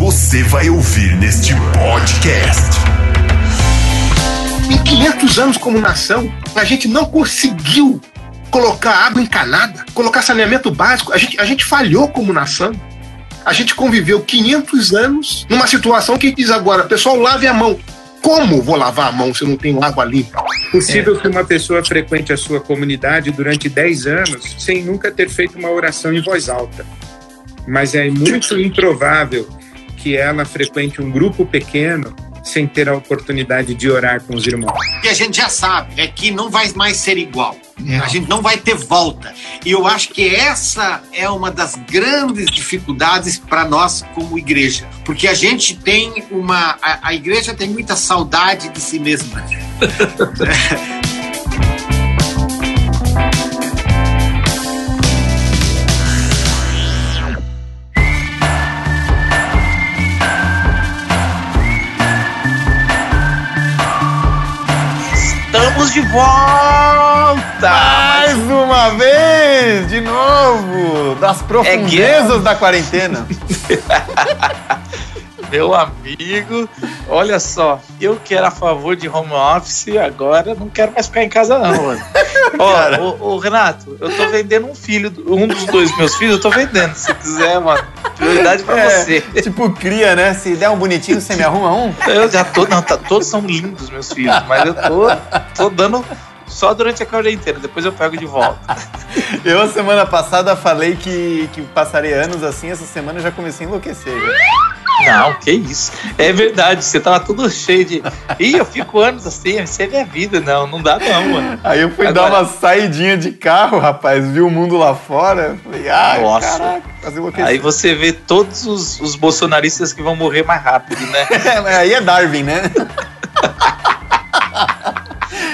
você vai ouvir neste podcast. Em 500 anos como nação, a gente não conseguiu colocar água encanada, colocar saneamento básico. A gente, a gente falhou como nação. A gente conviveu 500 anos numa situação que diz agora, pessoal, lave a mão. Como vou lavar a mão se eu não tenho água limpa? Possível que uma pessoa frequente a sua comunidade durante 10 anos sem nunca ter feito uma oração em voz alta. Mas é muito improvável que ela frequente um grupo pequeno sem ter a oportunidade de orar com os irmãos. O que a gente já sabe é que não vai mais ser igual. A gente não vai ter volta. E eu acho que essa é uma das grandes dificuldades para nós como igreja. Porque a gente tem uma. A, a igreja tem muita saudade de si mesma. Estamos de volta! Mais uma vez, de novo, das profundezas da quarentena. Meu amigo, olha só, eu que era a favor de home office, agora não quero mais ficar em casa não, mano. Ó, ô, ô, Renato, eu tô vendendo um filho, um dos dois meus filhos, eu tô vendendo, se quiser, mano. Prioridade pra É, você. tipo cria, né? Se der um bonitinho, você me arruma um? Eu já tô, não, tá, todos são lindos meus filhos, mas eu tô, tô dando só durante a quarentena, depois eu pego de volta. Eu, a semana passada, falei que, que passaria anos assim, essa semana eu já comecei a enlouquecer. já. Não, que isso. É verdade, você tava tudo cheio de. Ih, eu fico anos assim, isso é minha vida. Não, não dá não, mano. Aí eu fui Agora- dar uma saidinha de carro, rapaz, vi o mundo lá fora. Falei, ai, Nossa. caraca, quase enlouqueci. Aí você vê todos os, os bolsonaristas que vão morrer mais rápido, né? Aí é Darwin, né?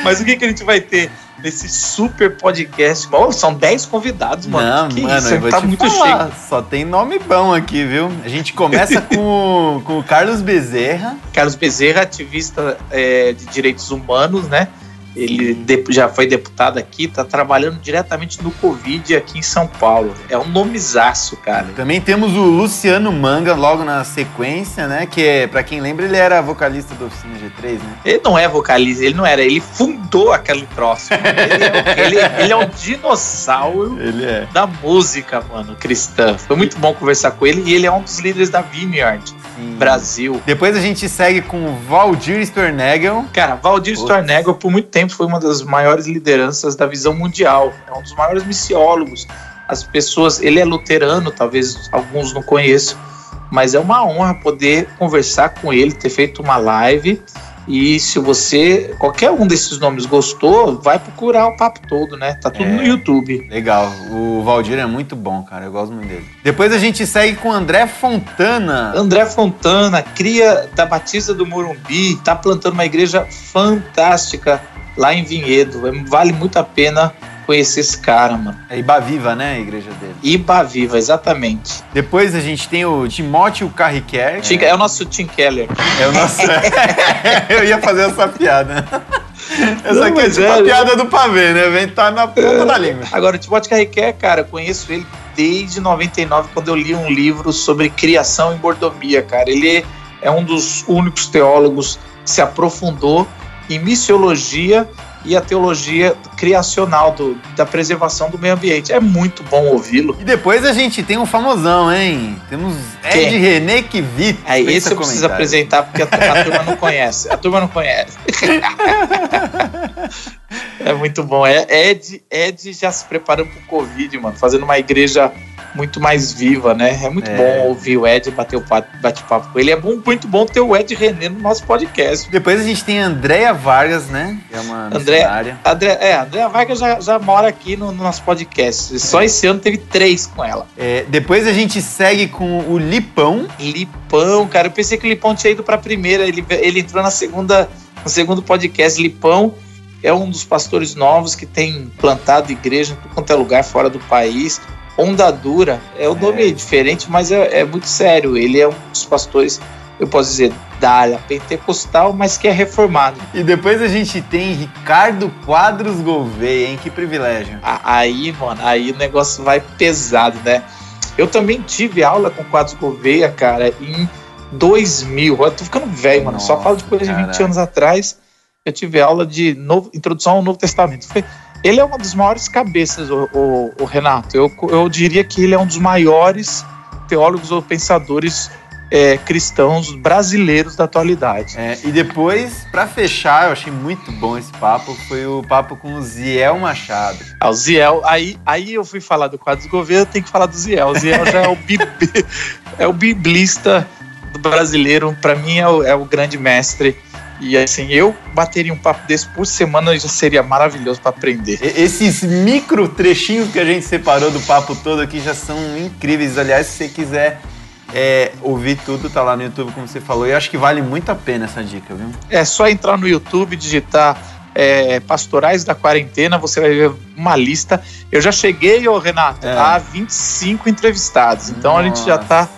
Mas o que, que a gente vai ter nesse super podcast? Bom, são 10 convidados, mano. Não, que mano, isso? eu vou tá muito falar, cheio. Só tem nome bom aqui, viu? A gente começa com, o- com o Carlos Bezerra. Carlos Bezerra, ativista é, de direitos humanos, né? Ele de- já foi deputado aqui, tá trabalhando diretamente no Covid aqui em São Paulo. É um nomezaço, cara. Também temos o Luciano Manga logo na sequência, né? Que é, pra quem lembra, ele era vocalista do Oficina G3, né? Ele não é vocalista, ele não era, ele fundou aquele troço. Ele, é, ele- ele é um dinossauro é. da música, mano, cristã. Foi muito bom conversar com ele e ele é um dos líderes da Vineyard Sim. Brasil. Depois a gente segue com o Valdir Stornagel. Cara, Valdir Putz. Stornagel por muito tempo foi uma das maiores lideranças da visão mundial. É um dos maiores missiólogos. As pessoas, ele é luterano, talvez alguns não conheçam, mas é uma honra poder conversar com ele, ter feito uma live. E se você, qualquer um desses nomes gostou, vai procurar o papo todo, né? Tá tudo É. no YouTube. Legal, o Valdir é muito bom, cara. Eu gosto muito dele. Depois a gente segue com o André Fontana. André Fontana, cria da Batista do Morumbi, tá plantando uma igreja fantástica lá em Vinhedo. Vale muito a pena conhecer esse cara, mano. É Iba Viva, né? A igreja dele. Iba Viva, exatamente. Depois a gente tem o Timóteo Carriquer. Tim- É o nosso Tim Keller. É o nosso. Eu ia fazer essa piada. Essa Não, aqui é tipo é, a piada do pavê, né? Vem tá na ponta da língua. Agora, o Timóteo Carriquer, cara, eu conheço ele desde 99, quando eu li um livro sobre criação e mordomia, cara. Ele é um dos únicos teólogos que se aprofundou em missiologia e a teologia criacional do- da preservação do meio ambiente. É muito bom ouvi-lo. E depois a gente tem um famosão, hein? Temos Ed Quem? René Kivit. Pensa esse eu preciso apresentar porque a, a turma não conhece. A turma não conhece. é muito bom. É Ed, Ed já se preparando pro Covid, mano, fazendo uma igreja muito mais viva, né? É muito É. bom ouvir o Ed bater o pa- bate-papo com ele. É bom, muito bom ter o Ed René no nosso podcast. Depois a gente tem a Andréia Vargas, né? Que é uma André- missionária. André, é, a Andréa Vargas já, já mora aqui no, no nosso podcast. Só esse ano teve três com ela. É, depois a gente segue com o Lipão. Lipão, cara, eu pensei que o Lipão tinha ido pra primeira, ele, ele entrou na segunda, no segundo podcast. Lipão é um dos pastores novos que tem plantado igreja em quanto é lugar fora do país. Onda Dura, é o nome diferente, mas é, é muito sério. Ele é um dos pastores, eu posso dizer, da área pentecostal, mas que é reformado. E depois a gente tem Ricardo Quadros Gouveia, hein? Que privilégio. Aí, mano, aí o negócio vai pesado, né? Eu também tive aula com Quadros Gouveia, cara, em 2000. Eu tô ficando velho, mano. Só Nossa, falo de coisa de 20 caraca. anos atrás. Eu tive aula de novo, introdução ao Novo Testamento. Foi- ele é uma das maiores cabeças, o, o- o Renato. Eu, eu diria que ele é um dos maiores teólogos ou pensadores é, cristãos brasileiros da atualidade. É, e depois, pra fechar, eu achei muito bom esse papo, foi o papo com o Ziel Machado. Ah, o Ziel, aí, aí eu fui falar do quadro dos governos, tem que falar do Ziel. O Ziel já é o, bib, é o biblista do brasileiro, para mim é o, é o grande mestre. E assim, eu bateria um papo desse por semana já seria maravilhoso para aprender. Esses micro trechinhos que a gente separou do papo todo aqui já são incríveis. Aliás, se você quiser é, ouvir tudo, tá lá no YouTube, como você falou. E eu acho que vale muito a pena essa dica, viu? É só entrar no YouTube, digitar é, Pastorais da Quarentena, você vai ver uma lista. Eu já cheguei, ô Renato, É. a 25 entrevistados. Então a gente já Nossa. tá.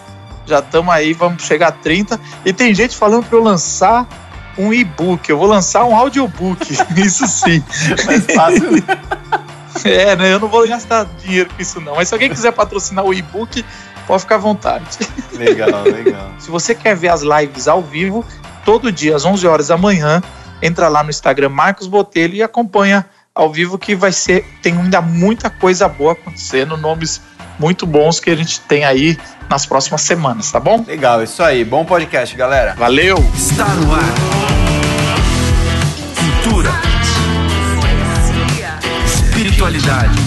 Já estamos aí, vamos chegar a 30. E tem gente falando para eu lançar um e-book. Eu vou lançar um audiobook. Isso sim. Mais fácil. né? É, né? Eu não vou gastar dinheiro com isso, não. Mas se alguém quiser patrocinar o e-book, pode ficar à vontade. legal, legal. Se você quer ver as lives ao vivo, todo dia às 11 horas da manhã, entra lá no Instagram Marcos Botelho e acompanha ao vivo que vai ser tem ainda muita coisa boa acontecendo, nomes muito bons que a gente tem aí nas próximas semanas, tá bom? Legal, isso aí. Bom podcast, galera. Valeu. Está no ar. Cultura. Espiritualidade.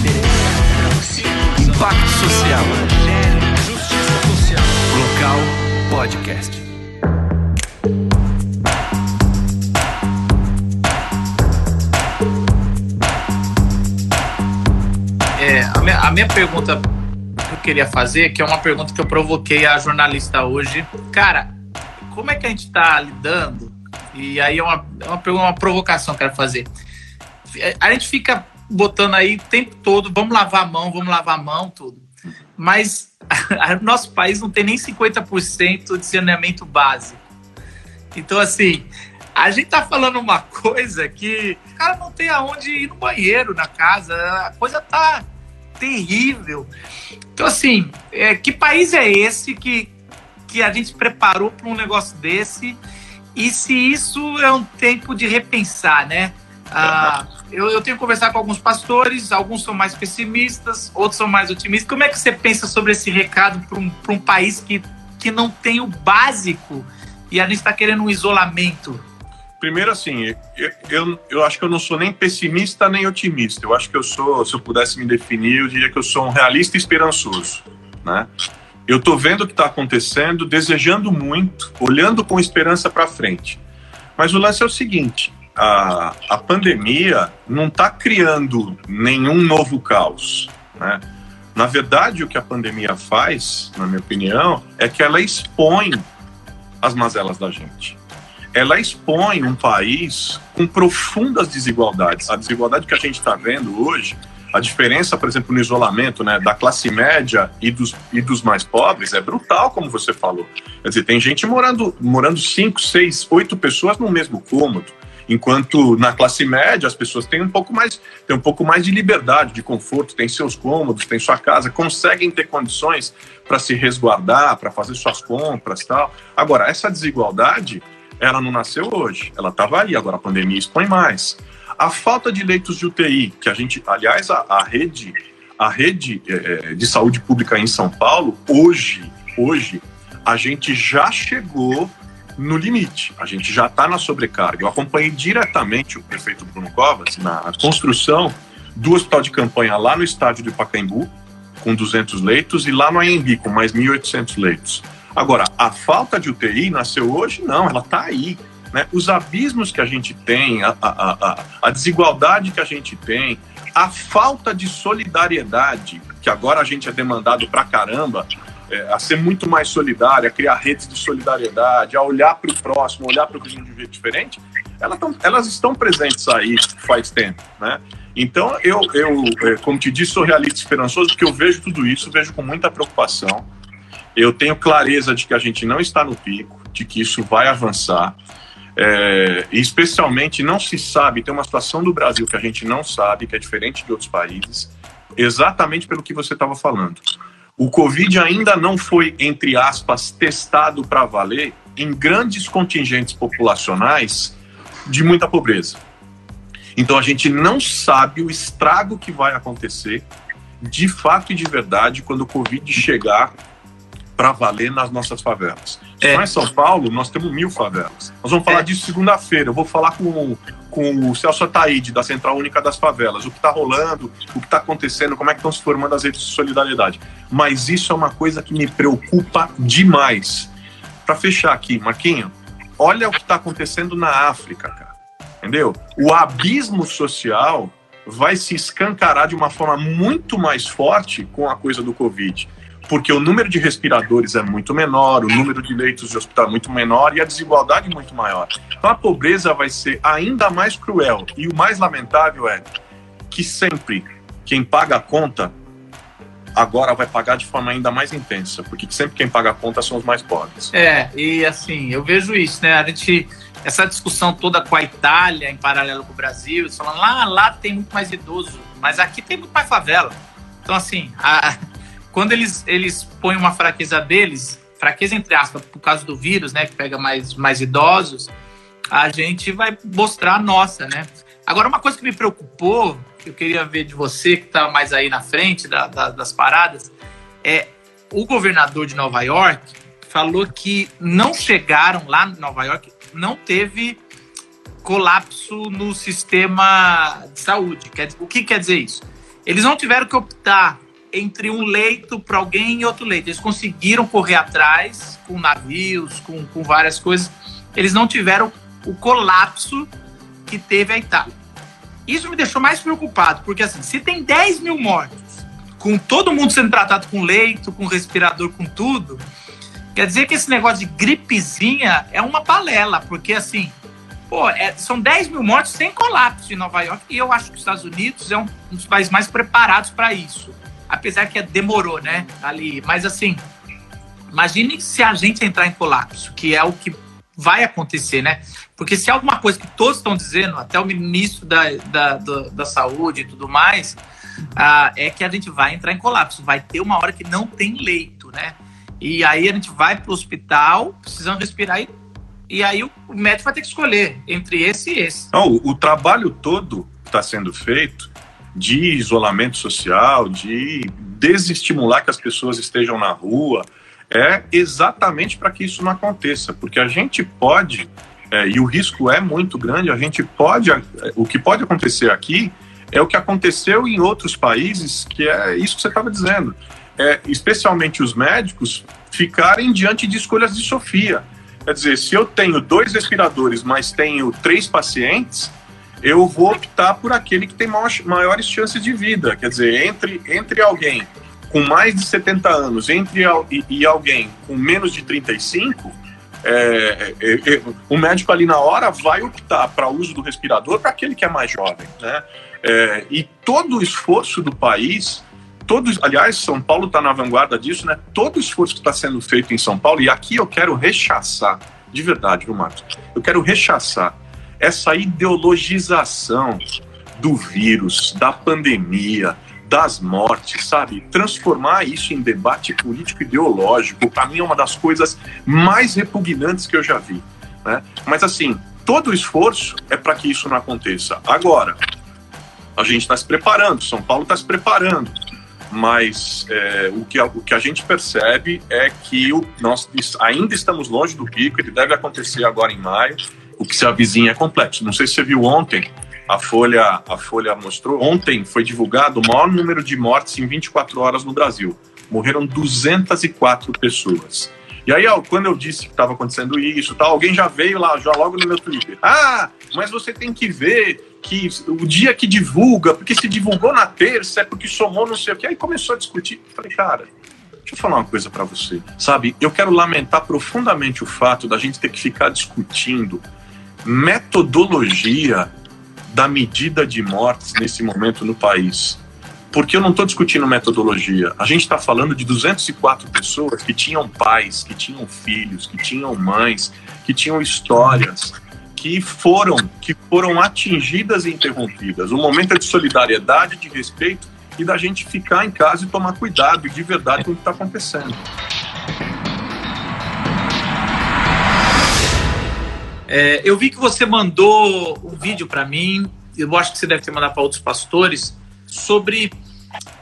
Impacto social. Local Podcast. É, a, minha, a minha pergunta queria fazer, que é uma pergunta que eu provoquei a jornalista hoje. Cara, como é que a gente está lidando? E aí é uma, é uma, uma provocação que eu quero fazer. A gente fica botando aí o tempo todo, vamos lavar a mão, vamos lavar a mão, tudo. Mas o nosso país não tem nem 50% de saneamento básico. Então, assim, a gente tá falando uma coisa que o cara não tem aonde ir no banheiro na casa, a coisa tá terrível. Então, assim, é, que país é esse que, que a gente preparou para um negócio desse? E se isso é um tempo de repensar, né? Ah, eu, eu tenho conversado com alguns pastores, alguns são mais pessimistas, outros são mais otimistas. Como é que você pensa sobre esse recado para um, um país que, que não tem o básico e a gente está querendo um isolamento? Primeiro, assim, eu, eu, eu acho que eu não sou nem pessimista nem otimista. Eu acho que eu sou, se eu pudesse me definir, eu diria que eu sou um realista esperançoso, né? Eu tô vendo o que está acontecendo, desejando muito, olhando com esperança para frente. Mas o lance é o seguinte: a, a pandemia não está criando nenhum novo caos, né? Na verdade, o que a pandemia faz, na minha opinião, é que ela expõe as mazelas da gente ela expõe um país com profundas desigualdades. A desigualdade que a gente está vendo hoje, a diferença, por exemplo, no isolamento né, da classe média e dos, e dos mais pobres é brutal, como você falou. Quer dizer, tem gente morando, morando cinco, seis, oito pessoas no mesmo cômodo. Enquanto na classe média as pessoas têm um pouco mais, têm um pouco mais de liberdade, de conforto, têm seus cômodos, têm sua casa, conseguem ter condições para se resguardar, para fazer suas compras, tal. Agora essa desigualdade ela não nasceu hoje, ela estava ali, agora a pandemia expõe mais. A falta de leitos de UTI, que a gente, aliás, a, a rede, a rede é, de saúde pública em São Paulo, hoje, hoje, a gente já chegou no limite, a gente já está na sobrecarga. Eu acompanhei diretamente o prefeito Bruno Covas na construção do hospital de campanha lá no estádio de Pacaembu, com 200 leitos, e lá no AMB, com mais 1.800 leitos. Agora, a falta de UTI nasceu hoje? Não, ela está aí. Né? Os abismos que a gente tem, a, a, a, a, desigualdade que a gente tem, a falta de solidariedade, que agora a gente é demandado pra caramba, é, a ser muito mais solidário, a criar redes de solidariedade, a olhar para o próximo, olhar para o vizinho de um jeito diferente, elas, tão, elas estão presentes aí faz tempo. Né? Então, eu, eu, como te disse, sou realista e esperançoso, porque eu vejo tudo isso, vejo com muita preocupação. Eu tenho clareza de que a gente não está no pico, de que isso vai avançar. É, especialmente não se sabe, tem uma situação do Brasil que a gente não sabe, que é diferente de outros países, exatamente pelo que você estava falando. O Covid ainda não foi, entre aspas, testado para valer em grandes contingentes populacionais de muita pobreza. Então a gente não sabe o estrago que vai acontecer de fato e de verdade quando o Covid chegar para valer nas nossas favelas. É. Em São Paulo, nós temos mil favelas. Nós vamos falar é. disso segunda-feira. Eu vou falar com, com o Celso Ataíde, da Central Única das Favelas, o que está rolando, o que está acontecendo, como é que estão se formando as redes de solidariedade. Mas isso é uma coisa que me preocupa demais. Para fechar aqui, Marquinho, olha o que está acontecendo na África, cara. Entendeu? O abismo social vai se escancarar de uma forma muito mais forte com a coisa do Covid porque o número de respiradores é muito menor, o número de leitos de hospital é muito menor e a desigualdade é muito maior. Então a pobreza vai ser ainda mais cruel. E o mais lamentável é que sempre quem paga a conta agora vai pagar de forma ainda mais intensa, porque sempre quem paga a conta são os mais pobres. É, e assim, eu vejo isso, né? A gente essa discussão toda com a Itália em paralelo com o Brasil, falando lá, lá tem muito mais idoso, mas aqui tem muito mais favela. Então assim, a, quando eles, eles põem uma fraqueza deles, fraqueza entre aspas, por causa do vírus, né, que pega mais, mais idosos, a gente vai mostrar a nossa, né? Agora, uma coisa que me preocupou, que eu queria ver de você, que está mais aí na frente da, da, das paradas, é o governador de Nova York falou que não chegaram lá em Nova York, não teve colapso no sistema de saúde. O que quer dizer isso? Eles não tiveram que optar entre um leito para alguém e outro leito. Eles conseguiram correr atrás com navios, com, com várias coisas. Eles não tiveram o colapso que teve a Itália. Isso me deixou mais preocupado, porque assim, se tem 10 mil mortos, com todo mundo sendo tratado com leito, com respirador, com tudo, quer dizer que esse negócio de gripezinha é uma balela, porque assim, pô, é, são 10 mil mortos sem colapso em Nova York, e eu acho que os Estados Unidos é um dos países mais preparados para isso apesar que demorou, né? Ali. Mas assim, imagine se a gente entrar em colapso, que é o que vai acontecer, né? Porque se é alguma coisa que todos estão dizendo, até o ministro da, da, da, da saúde e tudo mais, ah, é que a gente vai entrar em colapso. Vai ter uma hora que não tem leito, né? E aí a gente vai para o hospital, precisando respirar e, e aí o médico vai ter que escolher entre esse e esse. Não, o, o trabalho todo está sendo feito de isolamento social, de desestimular que as pessoas estejam na rua, é exatamente para que isso não aconteça, porque a gente pode, é, e o risco é muito grande, a gente pode, é, o que pode acontecer aqui é o que aconteceu em outros países, que é isso que você estava dizendo, é, especialmente os médicos ficarem diante de escolhas de Sofia. Quer dizer, se eu tenho dois respiradores, mas tenho três pacientes, eu vou optar por aquele que tem maiores chances de vida. Quer dizer, entre, entre alguém com mais de 70 anos entre, e, e alguém com menos de 35, é, é, é, o médico ali na hora vai optar para o uso do respirador para aquele que é mais jovem. Né? É, e todo o esforço do país, todos, aliás, São Paulo está na vanguarda disso, né? todo o esforço que está sendo feito em São Paulo, e aqui eu quero rechaçar, de verdade, viu, Marcos? Eu quero rechaçar essa ideologização do vírus, da pandemia, das mortes, sabe? Transformar isso em debate político ideológico, para mim é uma das coisas mais repugnantes que eu já vi. Né? Mas assim, todo o esforço é para que isso não aconteça. Agora, a gente está se preparando, São Paulo está se preparando, mas é, o, que, o que a gente percebe é que o, nós ainda estamos longe do pico, ele deve acontecer agora em maio, o que se avizinha é complexo. Não sei se você viu ontem, a Folha, a Folha mostrou, ontem foi divulgado o maior número de mortes em 24 horas no Brasil. Morreram 204 pessoas. E aí, quando eu disse que estava acontecendo isso, tal, alguém já veio lá, já logo no meu Twitter. Ah, mas você tem que ver que o dia que divulga, porque se divulgou na terça, é porque somou não sei o que. Aí começou a discutir. Falei, cara, deixa eu falar uma coisa para você. Sabe, eu quero lamentar profundamente o fato da gente ter que ficar discutindo metodologia da medida de mortes nesse momento no país. Porque eu não estou discutindo metodologia. A gente está falando de 204 pessoas que tinham pais, que tinham filhos, que tinham mães, que tinham histórias, que foram, que foram atingidas e interrompidas. O momento é de solidariedade, de respeito e da gente ficar em casa e tomar cuidado de verdade com o que está acontecendo. É, eu vi que você mandou um vídeo para mim, eu acho que você deve ter mandado para outros pastores, sobre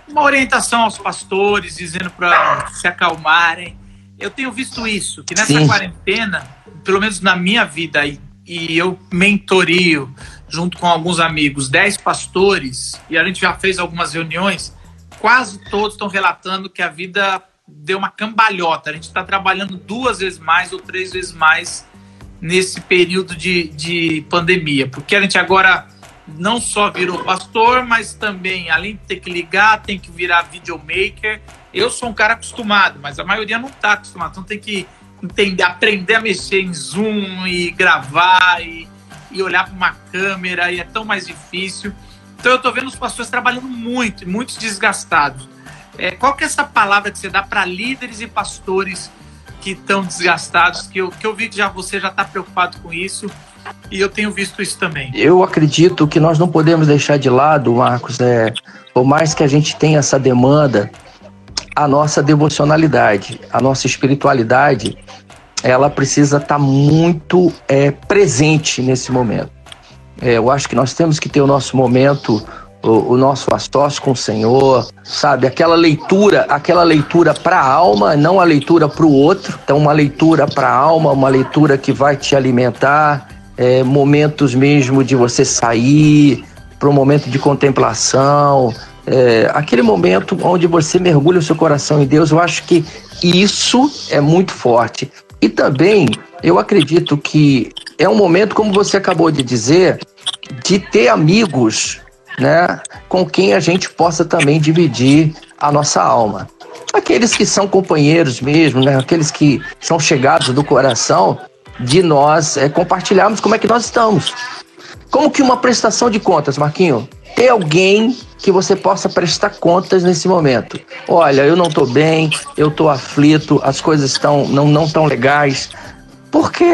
uma orientação aos pastores, dizendo para se acalmarem. Eu tenho visto isso, que nessa Sim. quarentena, pelo menos na minha vida, e, e eu mentorio junto com alguns amigos, 10 pastores, e a gente já fez algumas reuniões, quase todos estão relatando que a vida deu uma cambalhota. A gente está trabalhando duas vezes mais ou três vezes mais nesse período de, de pandemia, porque a gente agora não só virou pastor, mas também, além de ter que ligar, tem que virar videomaker. Eu sou um cara acostumado, mas a maioria não está acostumado, então tem que entender, aprender a mexer em Zoom e gravar e, e olhar para uma câmera, e é tão mais difícil. Então eu estou vendo os pastores trabalhando muito, muitos desgastados. É, qual que é essa palavra que você dá para líderes e pastores que estão desgastados? Que eu, que eu vi que já você já está preocupado com isso e eu tenho visto isso também. Eu acredito que nós não podemos deixar de lado, Marcos, é, por mais que a gente tenha essa demanda, a nossa devocionalidade, a nossa espiritualidade, ela precisa estar muito é, presente nesse momento. É, eu acho que nós temos que ter o nosso momento, o, o nosso astócio com o Senhor, sabe? Aquela leitura, aquela leitura para a alma, não a leitura para o outro. Então, uma leitura para a alma, uma leitura que vai te alimentar, é, momentos mesmo de você sair para um momento de contemplação, é, aquele momento onde você mergulha o seu coração em Deus. Eu acho que isso é muito forte. E também eu acredito que é um momento, como você acabou de dizer, de ter amigos, né, com quem a gente possa também dividir a nossa alma. Aqueles que são companheiros mesmo, né, aqueles que são chegados do coração, de nós é, compartilharmos como é que nós estamos. Como que uma prestação de contas, Marquinho? Ter alguém que você possa prestar contas nesse momento. Olha, eu não estou bem, eu estou aflito, as coisas estão não não tão legais, porque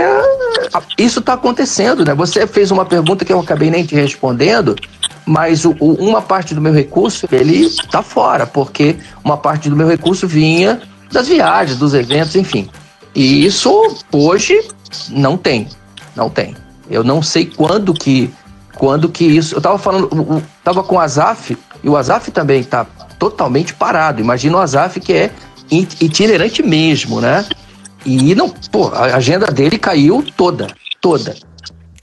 isso está acontecendo, né? Você fez uma pergunta que eu acabei nem te respondendo, mas o, o, uma parte do meu recurso ele está fora, porque uma parte do meu recurso vinha das viagens, dos eventos, enfim. E isso hoje não tem, não tem. Eu não sei quando que quando que isso. Eu tava falando, eu tava com o Azaf e o Azaf também tá totalmente parado. Imagina o Azaf que é itinerante mesmo, né? E não, pô, a agenda dele caiu toda, toda.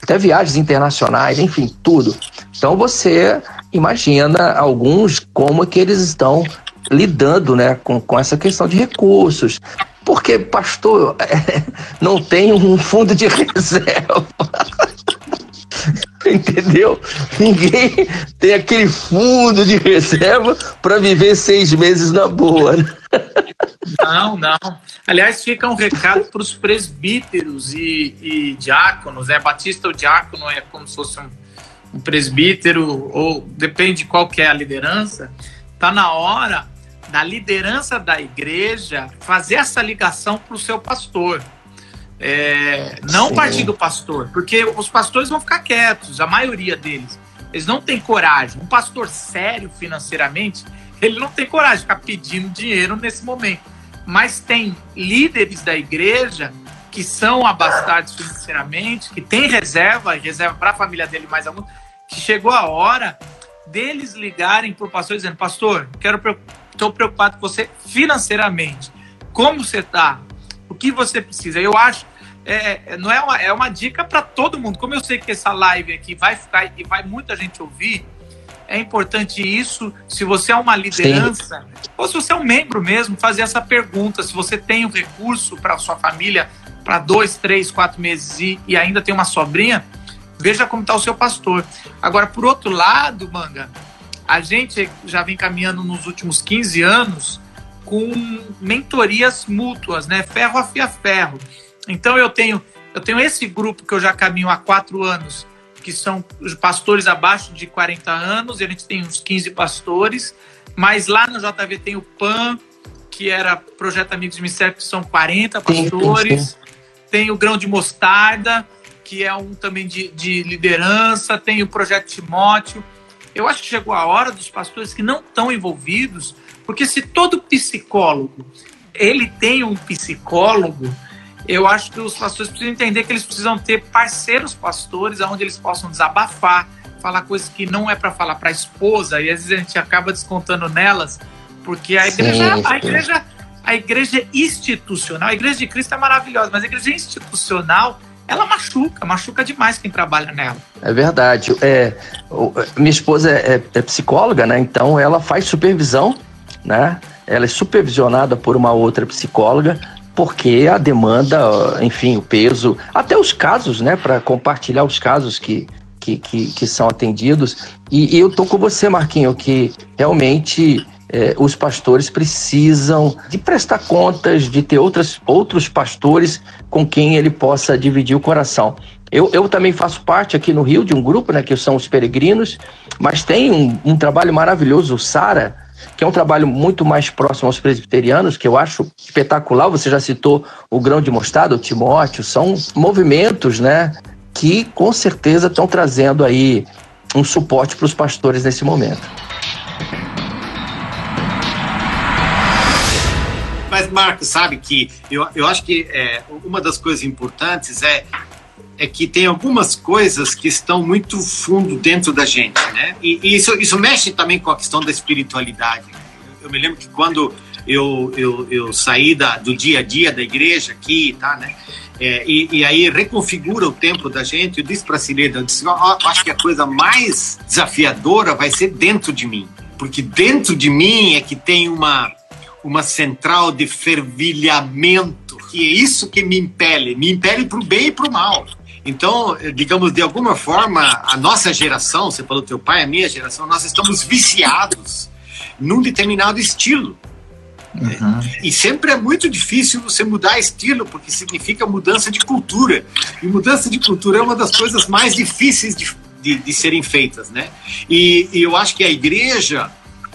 Até viagens internacionais, enfim, tudo. Então você imagina alguns como que eles estão lidando, né, com, com essa questão de recursos. Porque, pastor, é, não tem um fundo de reserva. Entendeu? Ninguém tem aquele fundo de reserva para viver seis meses na boa. Né? Não, não. Aliás, fica um recado para os presbíteros e, e, diáconos. Né? Batista, o diácono é como se fosse um, um presbítero, ou depende qual que é a liderança. Está na hora da liderança da igreja fazer essa ligação para o seu pastor. É, não Sim. partir do pastor, porque os pastores vão ficar quietos, a maioria deles. Eles não têm coragem. Um pastor sério financeiramente, ele não tem coragem de ficar pedindo dinheiro nesse momento. Mas tem líderes da igreja que são abastados financeiramente, que tem reserva, reserva para a família dele mais algum, que chegou a hora deles ligarem para o pastor dizendo: Pastor, quero estou preocupado com você financeiramente. Como você está? O que você precisa? Eu acho é, não é uma, é uma dica para todo mundo. Como eu sei que essa live aqui vai ficar e vai muita gente ouvir, é importante isso. Se você é uma liderança, Sim. ou se você é um membro mesmo, fazer essa pergunta. Se você tem um recurso para sua família para dois, três, quatro meses e, e ainda tem uma sobrinha, veja como está o seu pastor. Agora, por outro lado, Manga, a gente já vem caminhando nos últimos 15 anos com mentorias mútuas, né? Ferro afia ferro. Então eu tenho, eu tenho esse grupo que eu já caminho há quatro anos, que são os pastores abaixo de 40 anos, e a gente tem uns 15 pastores, mas lá no JV tem o PAN, que era Projeto Amigos de Ministério, que são 40 pastores, sim, sim. tem o Grão de Mostarda, que é um também de, de liderança, tem o Projeto Timóteo. Eu acho que chegou a hora dos pastores que não estão envolvidos, porque se todo psicólogo ele tem um psicólogo, eu acho que os pastores precisam entender que eles precisam ter parceiros pastores onde eles possam desabafar, falar coisas que não é para falar para a esposa e às vezes a gente acaba descontando nelas, porque a igreja, sim, a igreja, a igreja institucional, a igreja de Cristo é maravilhosa, mas a igreja institucional ela machuca, machuca demais quem trabalha nela. É verdade. É, minha esposa é, é, psicóloga, né? Então ela faz supervisão, né? Ela é supervisionada por uma outra psicóloga, porque a demanda, enfim, o peso, até os casos, né? Para compartilhar os casos que, que, que, que são atendidos. E, e eu tô com você, Marquinho, que realmente é, os pastores precisam de prestar contas, de ter outras, outros pastores com quem ele possa dividir o coração. Eu, eu também faço parte aqui no Rio de um grupo, né, que são os peregrinos, mas tem um, um trabalho maravilhoso, o Sara, que é um trabalho muito mais próximo aos presbiterianos, que eu acho espetacular. Você já citou o Grão de Mostarda, o Timóteo, são movimentos, né, que com certeza estão trazendo aí um suporte para os pastores nesse momento. Mas, Marcos, sabe que eu, eu acho que é, uma das coisas importantes é, é que tem algumas coisas que estão muito fundo dentro da gente, né? E, e isso, isso mexe também com a questão da espiritualidade. Eu me lembro que quando eu, eu, eu saí da, do dia a dia da igreja aqui, tá, né? É, e, e, aí reconfigura o tempo da gente. Eu disse para a Cileda, eu disse, oh, acho que a coisa mais desafiadora vai ser dentro de mim, porque dentro de mim é que tem uma uma central de fervilhamento, que é isso que me impele, me impele para o bem e para o mal. Então, digamos, de alguma forma, a nossa geração, você falou teu pai, a minha geração, nós estamos viciados num determinado estilo. Uhum. E sempre é muito difícil você mudar estilo, porque significa mudança de cultura. E mudança de cultura é uma das coisas mais difíceis de, de, de serem feitas, né? E, e eu acho que a igreja,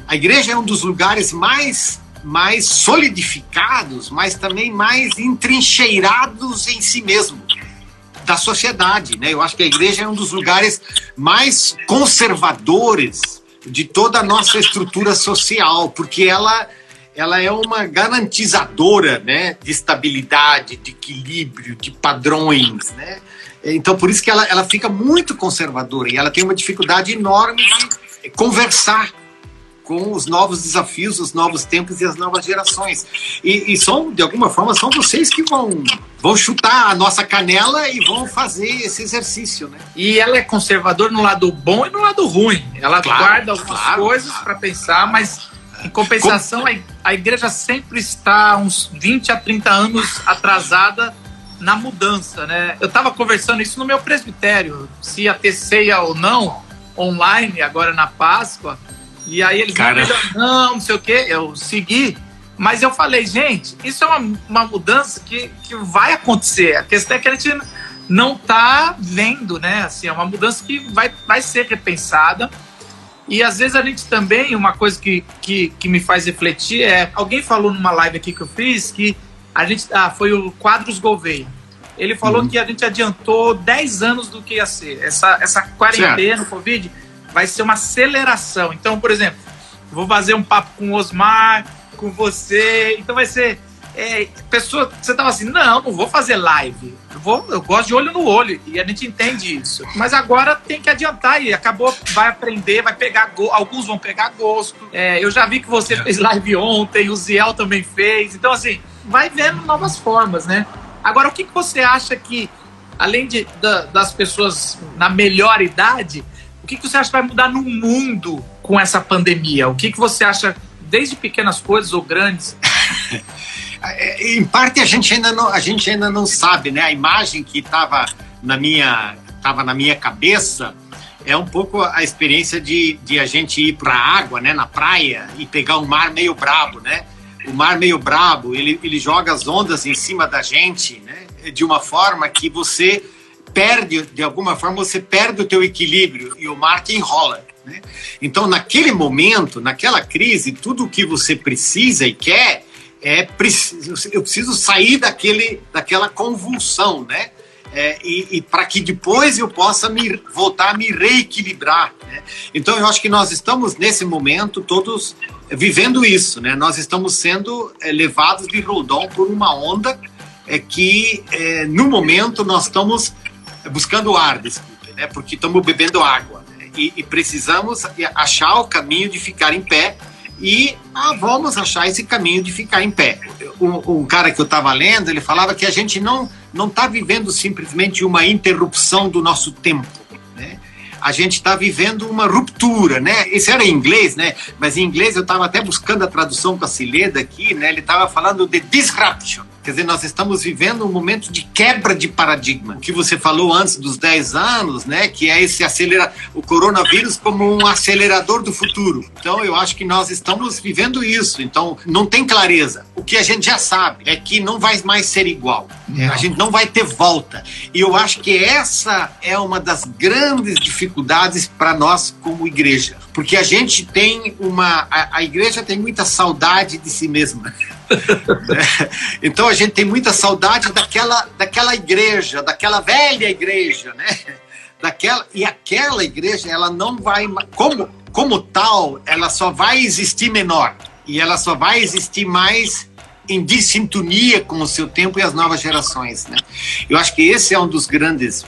a igreja é um dos lugares mais mais solidificados, mas também mais entrincheirados em si mesmo da sociedade, né? Eu acho que a igreja é um dos lugares mais conservadores de toda a nossa estrutura social, porque ela ela é uma garantizadora, né, de estabilidade, de equilíbrio, de padrões, né? Então por isso que ela, ela fica muito conservadora e ela tem uma dificuldade enorme de conversar com os novos desafios, os novos tempos e as novas gerações. E, e, são, de alguma forma, são vocês que vão, vão chutar a nossa canela e vão fazer esse exercício, né? E ela é conservadora no lado bom e no lado ruim. Ela claro, guarda algumas claro, coisas claro, para pensar, mas em compensação, a, a igreja sempre está uns 20 a 30 anos atrasada na mudança, né? Eu estava conversando isso no meu presbitério, se ia ter ceia ou não, online, agora na Páscoa. E aí eles Cara... não, não sei o quê, eu segui. Mas eu falei, gente, isso é uma, uma mudança que, que vai acontecer. A questão é que a gente não está vendo, né? Assim, é uma mudança que vai, vai ser repensada. E às vezes a gente também, uma coisa que, que, que me faz refletir é. Alguém falou numa live aqui que eu fiz que a gente. Ah, foi o Quadros Gouveia. Ele falou uhum. que a gente adiantou 10 anos do que ia ser. Essa, essa quarentena, o Covid, vai ser uma aceleração. Então, por exemplo, vou fazer um papo com o Osmar, com você, então vai ser. É, pessoa, você tava assim, não, não vou fazer live. Eu, vou, eu gosto de olho no olho e a gente entende isso. Mas agora tem que adiantar e acabou, vai aprender, vai pegar alguns vão pegar gosto. É, eu já vi que você é. fez live ontem, o Ziel também fez. Então, assim, vai vendo novas formas, né? Agora, o que, que você acha que, além de, da, das pessoas na melhor idade, que, que você acha que vai mudar no mundo com essa pandemia? O que, que você acha, desde pequenas coisas ou grandes? É, em parte a gente ainda não, a gente ainda não sabe, né? A imagem que estava na minha estava na minha cabeça é um pouco a experiência de, de a gente ir para a água, né, na praia e pegar um mar meio brabo, né? O mar meio brabo, ele, ele joga as ondas em cima da gente, né? De uma forma que você perde, de alguma forma, você perde o teu equilíbrio e o mar que enrola. Né? Então, naquele momento, naquela crise, tudo o que você precisa e quer é eu preciso sair daquele, daquela convulsão, né? é, e, e para que depois eu possa me voltar a me reequilibrar. Né? Então eu acho que nós estamos nesse momento todos vivendo isso, né? Nós estamos sendo é, levados de rodão por uma onda é, que é, no momento nós estamos buscando ar, desculpe, né? Porque estamos bebendo água né? e, e precisamos achar o caminho de ficar em pé e ah, vamos achar esse caminho de ficar em pé. Um, um cara que eu estava lendo, ele falava que a gente não não está vivendo simplesmente uma interrupção do nosso tempo, né? A gente está vivendo uma ruptura, né? Isso era em inglês, né? Mas em inglês eu estava até buscando a tradução com a Cileda aqui, né? Ele estava falando de disruption Quer dizer, nós estamos vivendo um momento de quebra de paradigma. O que você falou antes dos 10 anos, né, que é esse acelera o coronavírus como um acelerador do futuro. Então, eu acho que nós estamos vivendo isso. Então, não tem clareza. O que a gente já sabe é que não vai mais ser igual. Não. A gente não vai ter volta. E eu acho que essa é uma das grandes dificuldades para nós como igreja. Porque a gente tem uma. A, a igreja tem muita saudade de si mesma. então a gente tem muita saudade daquela, daquela igreja, daquela velha igreja, né? Daquela, e aquela igreja, ela não vai, como, como tal, ela só vai existir menor. E ela só vai existir mais em dissintonia com o seu tempo e as novas gerações, né? Eu acho que esse é um dos grandes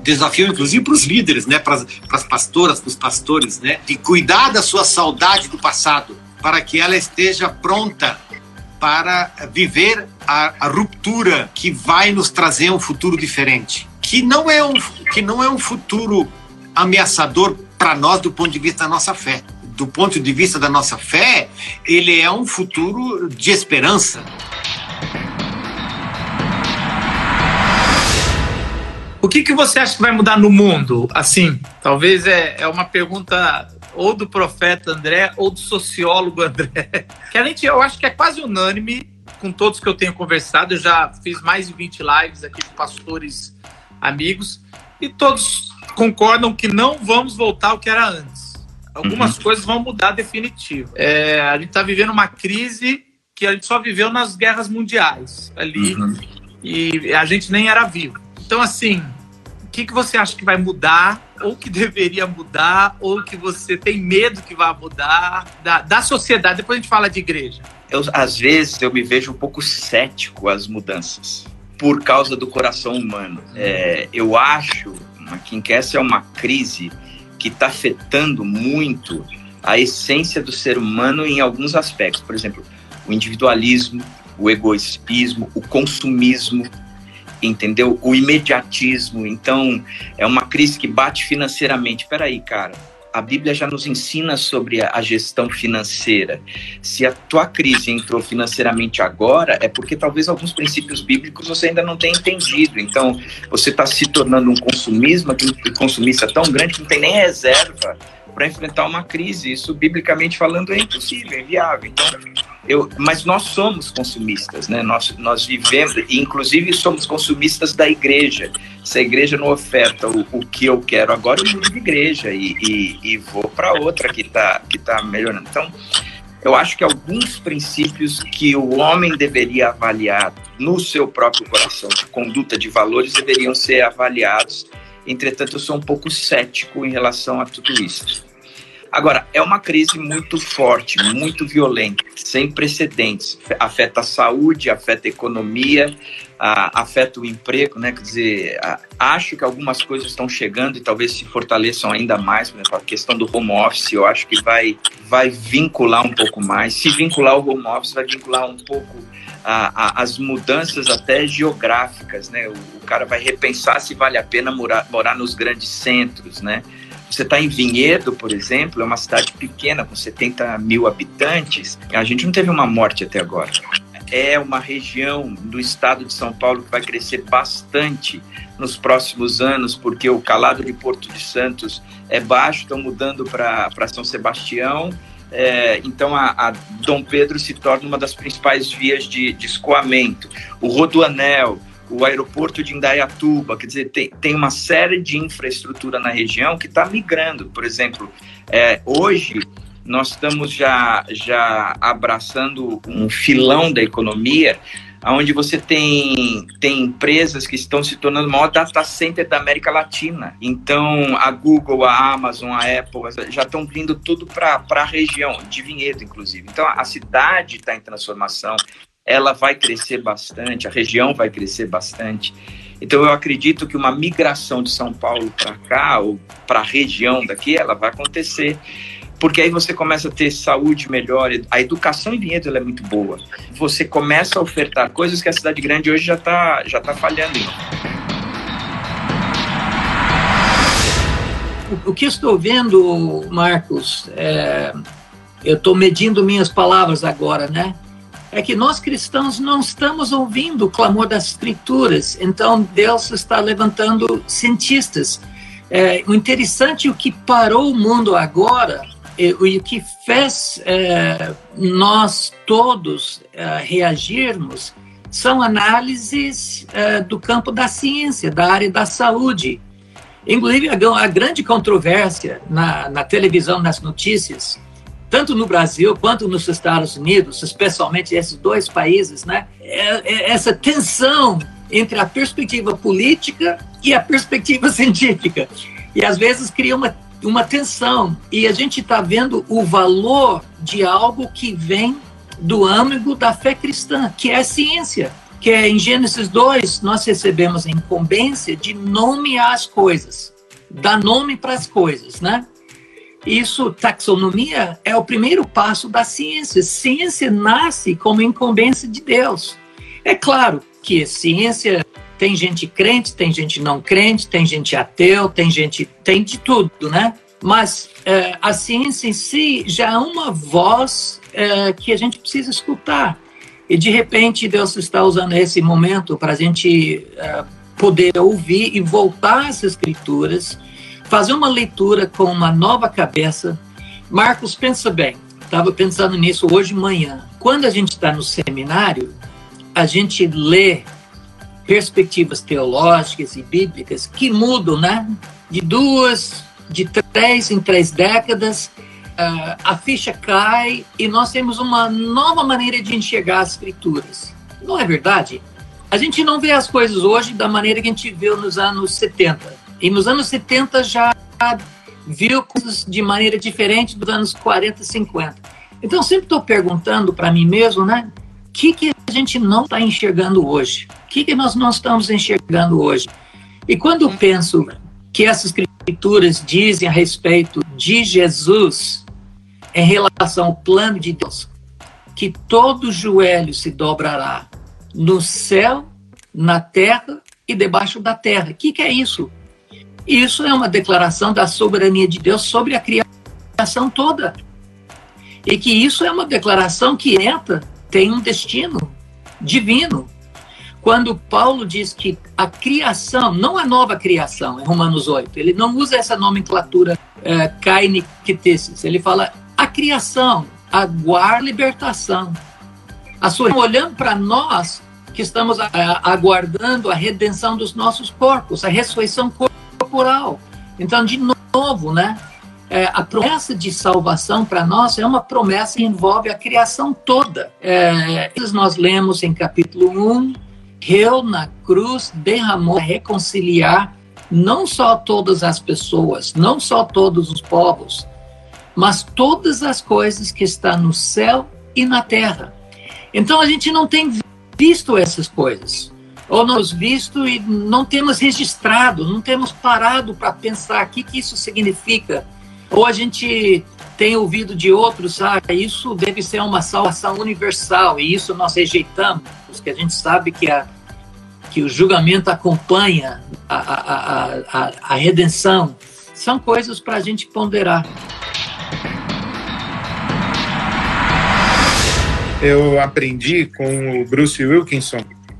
desafios, inclusive para os líderes, né? Para as pastoras, para os pastores, né? De cuidar da sua saudade do passado, para que ela esteja pronta para viver a, a, ruptura que vai nos trazer um futuro diferente, que não é um, que não é um futuro ameaçador para nós do ponto de vista da nossa fé. Do ponto de vista da nossa fé, ele é um futuro de esperança. O que, que você acha que vai mudar no mundo? Assim, talvez é, é uma pergunta ou do profeta André ou do sociólogo André. Que a gente, eu acho que é quase unânime com todos que eu tenho conversado. Eu já fiz mais de 20 lives aqui com pastores amigos e todos concordam que não vamos voltar ao que era antes. Algumas uhum. coisas vão mudar definitivo. É, a gente está vivendo uma crise que a gente só viveu nas guerras mundiais ali uhum. e a gente nem era vivo. Então, assim, que, que você acha que vai mudar, ou que deveria mudar, ou que você tem medo que vai mudar da, da sociedade? Depois a gente fala de igreja. Eu, às vezes eu me vejo um pouco cético às mudanças, por causa do coração humano. É, eu acho que essa é uma crise que está afetando muito a essência do ser humano em alguns aspectos. Por exemplo, o individualismo, o egoísmo, o consumismo, entendeu? O imediatismo. Então, é uma crise que bate financeiramente. Peraí, cara. A Bíblia já nos ensina sobre a gestão financeira. Se a tua crise entrou financeiramente agora, é porque talvez alguns princípios bíblicos você ainda não tenha entendido. Então, você está se tornando um consumismo, um consumista tão grande que não tem nem reserva para enfrentar uma crise. Isso, biblicamente falando, é impossível, é inviável. Então, eu, mas nós somos consumistas, né? Nós, nós vivemos, e inclusive somos consumistas da igreja. Se a igreja não oferta o, o que eu quero agora, eu mudo de igreja e, e, e vou para outra que está que tá melhorando. Então, eu acho que alguns princípios que o homem deveria avaliar no seu próprio coração, de conduta, de valores, deveriam ser avaliados. Entretanto, eu sou um pouco cético em relação a tudo isso. Agora, é uma crise muito forte, muito violenta, sem precedentes. Afeta a saúde, afeta a economia, afeta o emprego, né? Quer dizer, acho que algumas coisas estão chegando e talvez se fortaleçam ainda mais. Por exemplo, a questão do home office, eu acho que vai, vai vincular um pouco mais. Se vincular o home office, vai vincular um pouco a, a, as mudanças até geográficas, né? O, o, cara vai repensar se vale a pena morar, morar nos grandes centros, né? Você está em Vinhedo, por exemplo, é uma cidade pequena, com 70 mil habitantes. A gente não teve uma morte até agora. É uma região do estado de São Paulo que vai crescer bastante nos próximos anos, porque o calado de Porto de Santos é baixo, estão mudando para São Sebastião. É, então a, a, Dom Pedro se torna uma das principais vias de, de escoamento. O Rodoanel, o aeroporto de Indaiatuba, quer dizer, tem, tem uma série de infraestrutura na região que está migrando. Por exemplo, é, hoje nós estamos já, já abraçando um filão da economia onde você tem, tem empresas que estão se tornando o maior data center da América Latina. Então, a Google, a Amazon, a Apple já estão vindo tudo para a região, de Vinhedo, inclusive. Então, a cidade está em transformação, ela vai crescer bastante, a região vai crescer bastante. Então, eu acredito que uma migração de São Paulo para cá, ou para a região daqui, ela vai acontecer porque aí você começa a ter saúde melhor. A educação em Vinhedo é muito boa. Você começa a ofertar coisas que a cidade grande hoje já está já tá falhando em. O, que estou vendo, Marcos, é, eu estou medindo minhas palavras agora, né? É que nós cristãos não estamos ouvindo o clamor das escrituras. Então Deus está levantando cientistas. É, o interessante é o que parou o mundo agora e o que fez é, nós todos é, reagirmos são análises é, do campo da ciência, da área da saúde. Inclusive, a, a grande controvérsia na, na, televisão, nas notícias, tanto no Brasil quanto nos Estados Unidos, especialmente esses dois países, né, é, é essa tensão entre a perspectiva política e a perspectiva científica. E às vezes cria uma uma tensão. E a gente está vendo o valor de algo que vem do âmago da fé cristã, que é a ciência. Que é em Gênesis 2, nós recebemos a incumbência de nomear as coisas, dar nome para as coisas, né? Isso, taxonomia, é o primeiro passo da ciência. Ciência nasce como incumbência de Deus. É claro que ciência tem gente crente, tem gente não crente, tem gente ateu, tem gente. tem de tudo, né? Mas é, a ciência em si já é uma voz é, que a gente precisa escutar. E de repente Deus está usando esse momento para a gente é, poder ouvir e voltar às Escrituras, fazer uma leitura com uma nova cabeça. Marcos, pensa bem, estava pensando nisso hoje de manhã. Quando a gente está no seminário, a gente lê perspectivas teológicas e bíblicas que mudam, né? De duas, de três em três décadas, uh, a ficha cai e nós temos uma nova maneira de enxergar as escrituras. Não é verdade? A gente não vê as coisas hoje da maneira que a gente viu nos anos 70. E nos anos 70 já viu coisas de maneira diferente dos anos 40, 50. Então, sempre estou perguntando para mim mesmo, né? O que, que a gente não está enxergando hoje? O que, que nós não estamos enxergando hoje? E quando eu penso que essas escrituras dizem a respeito de Jesus em relação ao plano de Deus, que todo joelho se dobrará no céu, na terra e debaixo da terra. O que, que é isso? Isso é uma declaração da soberania de Deus sobre a criação toda. E que isso é uma declaração que entra, tem um destino divino. Quando Paulo diz que a criação, não a nova criação, em Romanos 8, ele não usa essa nomenclatura é, kainiketesis, ele fala a criação, aguarda libertação. A sua, olhando para nós que estamos a, aguardando a redenção dos nossos corpos, a ressurreição corporal. Então, de novo, né? É, a promessa de salvação para nós é uma promessa que envolve a criação toda. É, nós lemos em capítulo 1, Reu na cruz derramou a reconciliar não só todas as pessoas, não só todos os povos, mas todas as coisas que estão no céu e na terra. Então a gente não tem visto essas coisas, ou nós visto e não temos registrado, não temos parado para pensar o que, que isso significa ou a gente tem ouvido de outros, ah, isso deve ser uma salvação universal e isso nós rejeitamos, porque a gente sabe que, a, que o julgamento acompanha a, a, a, a redenção. São coisas para a gente ponderar. Eu aprendi com o Bruce Wilkinson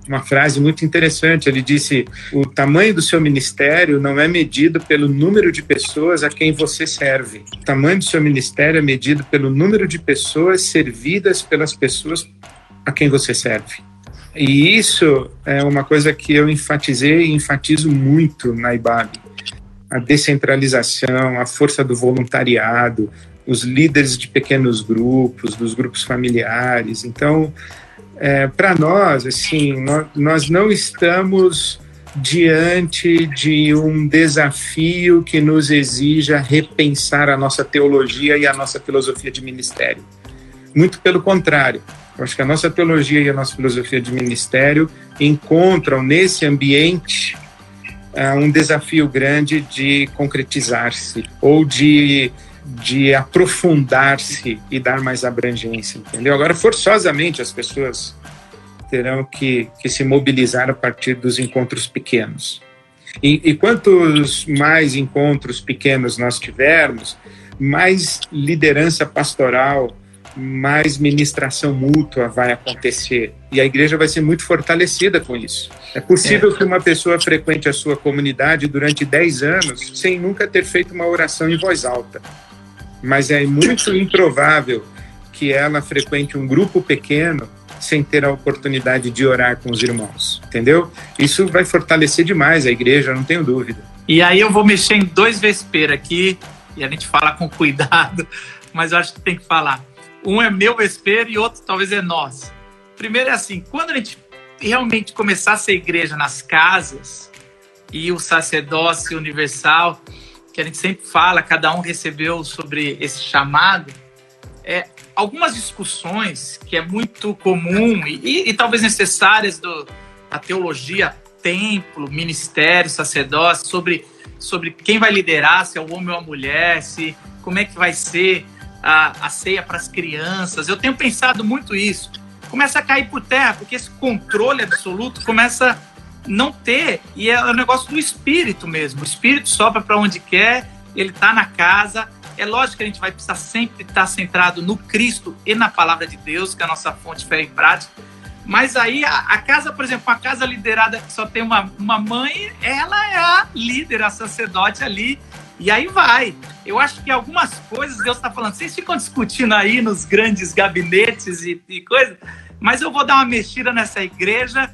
uma frase muito interessante. Ele disse: o tamanho do seu ministério não é medido pelo número de pessoas a quem você serve. O tamanho do seu ministério é medido pelo número de pessoas servidas pelas pessoas a quem você serve. E isso é uma coisa que eu enfatizei e enfatizo muito na IBAB. A descentralização, a força do voluntariado, os líderes de pequenos grupos, dos grupos familiares. Então, É, Para nós, assim, nós, nós não estamos diante de um desafio que nos exija repensar a nossa teologia e a nossa filosofia de ministério. Muito pelo contrário. Eu acho que a nossa teologia e a nossa filosofia de ministério encontram nesse ambiente uh, um desafio grande de concretizar-se ou de, de aprofundar-se e dar mais abrangência, entendeu? Agora, forçosamente, as pessoas terão que, que se mobilizar a partir dos encontros pequenos. E, e quantos mais encontros pequenos nós tivermos, mais liderança pastoral, mais ministração mútua vai acontecer. E a igreja vai ser muito fortalecida com isso. É possível é. que uma pessoa frequente a sua comunidade durante 10 anos sem nunca ter feito uma oração em voz alta. Mas é muito improvável que ela frequente um grupo pequeno sem ter a oportunidade de orar com os irmãos, entendeu? Isso vai fortalecer demais a igreja, não tenho dúvida. E aí eu vou mexer em dois vesper aqui, e a gente fala com cuidado, mas eu acho que tem que falar. Um é meu vesper e outro talvez é nós. Primeiro é assim, quando a gente realmente começar a ser igreja nas casas e o sacerdócio universal, que a gente sempre fala, cada um recebeu sobre esse chamado, é, algumas discussões que é muito comum e, e, e talvez necessárias do, da teologia, templo, ministério, sacerdócio, sobre, sobre quem vai liderar, se é o homem ou a mulher, se como é que vai ser a, a ceia para as crianças. Eu tenho pensado muito isso. Começa a cair por terra, porque esse controle absoluto começa não ter, e é um negócio do espírito mesmo. O espírito sopra para onde quer, ele está na casa, é lógico que a gente vai precisar sempre estar centrado no Cristo e na palavra de Deus, que é a nossa fonte fé e prática. Mas aí a, a, casa, por exemplo, a casa liderada que só tem uma, uma mãe, ela é a líder, a sacerdote ali. E aí vai. Eu acho que algumas coisas Deus está falando. Vocês ficam discutindo aí nos grandes gabinetes e, e coisas, mas eu vou dar uma mexida nessa igreja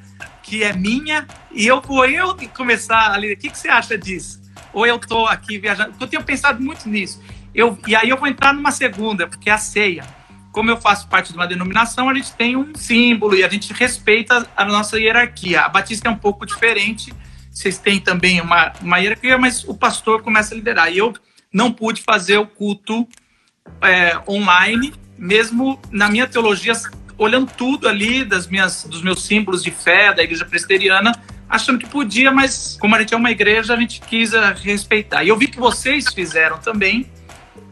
que é minha e eu vou eu começar ali. O que, que você acha disso? Ou eu estou aqui viajando? Eu tenho pensado muito nisso. Eu, e aí eu vou entrar numa segunda, porque é a ceia. Como eu faço parte de uma denominação, a gente tem um símbolo e a gente respeita a nossa hierarquia. A Batista é um pouco diferente, vocês têm também uma, uma hierarquia, mas o pastor começa a liderar. E eu não pude fazer o culto é, online, mesmo na minha teologia, olhando tudo ali das minhas, dos meus símbolos de fé da igreja presbiteriana, achando que podia, mas como a gente é uma igreja, a gente quis é, respeitar. E eu vi que vocês fizeram também,